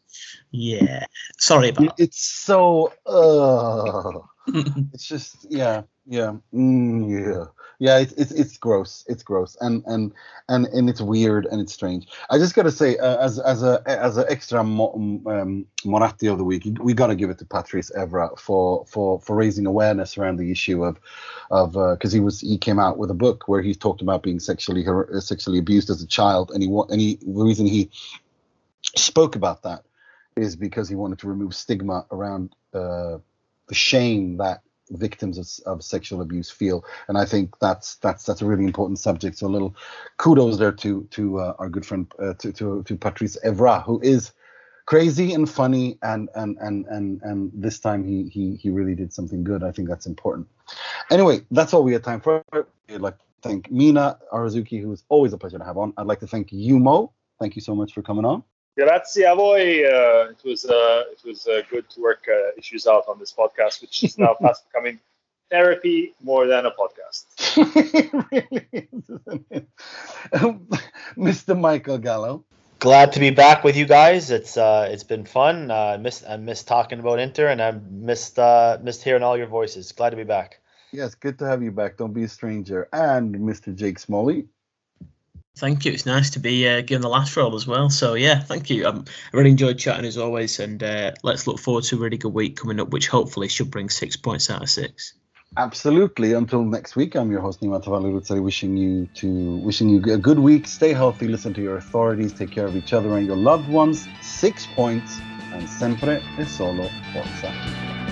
Yeah, sorry Yeah. about It's so. Uh, [LAUGHS] it's just yeah, yeah, mm, yeah, yeah. It's, it's it's gross. It's gross, and and and and it's weird and it's strange. I just gotta say, uh, as as a as an extra mo- um, Moratti of the week, we gotta give it to Patrice Evra for for for raising awareness around the issue of of because he was he came out with a book where he talked about being sexually uh, sexually abused as a child, and he and he the reason he spoke about that is because he wanted to remove stigma around uh, the shame that victims of, of sexual abuse feel, and I think that's that's that's a really important subject. So a little kudos there to to uh, our good friend uh, to, to to Patrice Evra, who is crazy and funny, and and and and and this time he he he really did something good. I think that's important. Anyway, that's all we had time for. I'd like to thank Mina Rzouki, who is always a pleasure to have on. I'd like to thank Yumo. Thank you so much for coming on. Grazie a voi. Uh, it was uh, it was uh, good to work uh, issues out on this podcast, which is now [LAUGHS] fast becoming therapy more than a podcast. [LAUGHS] really is, isn't it? [LAUGHS] Mr. Michael Gallo. Glad to be back with you guys. It's uh, it's been fun. Uh, I missed I missed talking about Inter, and I missed uh, missed hearing all your voices. Glad to be back. Yes, good to have you back. Don't be a stranger. And Mr. Jake Smalley. Thank you. It's nice to be uh, given the last role as well. So yeah, thank you. Um, I really enjoyed chatting as always, and uh, let's look forward to a really good week coming up, which hopefully should bring six points out of six. Absolutely. Until next week, I'm your host Nima Tavali wishing you to wishing you a good week. Stay healthy, listen to your authorities, take care of each other and your loved ones. Six points, and sempre e solo forza.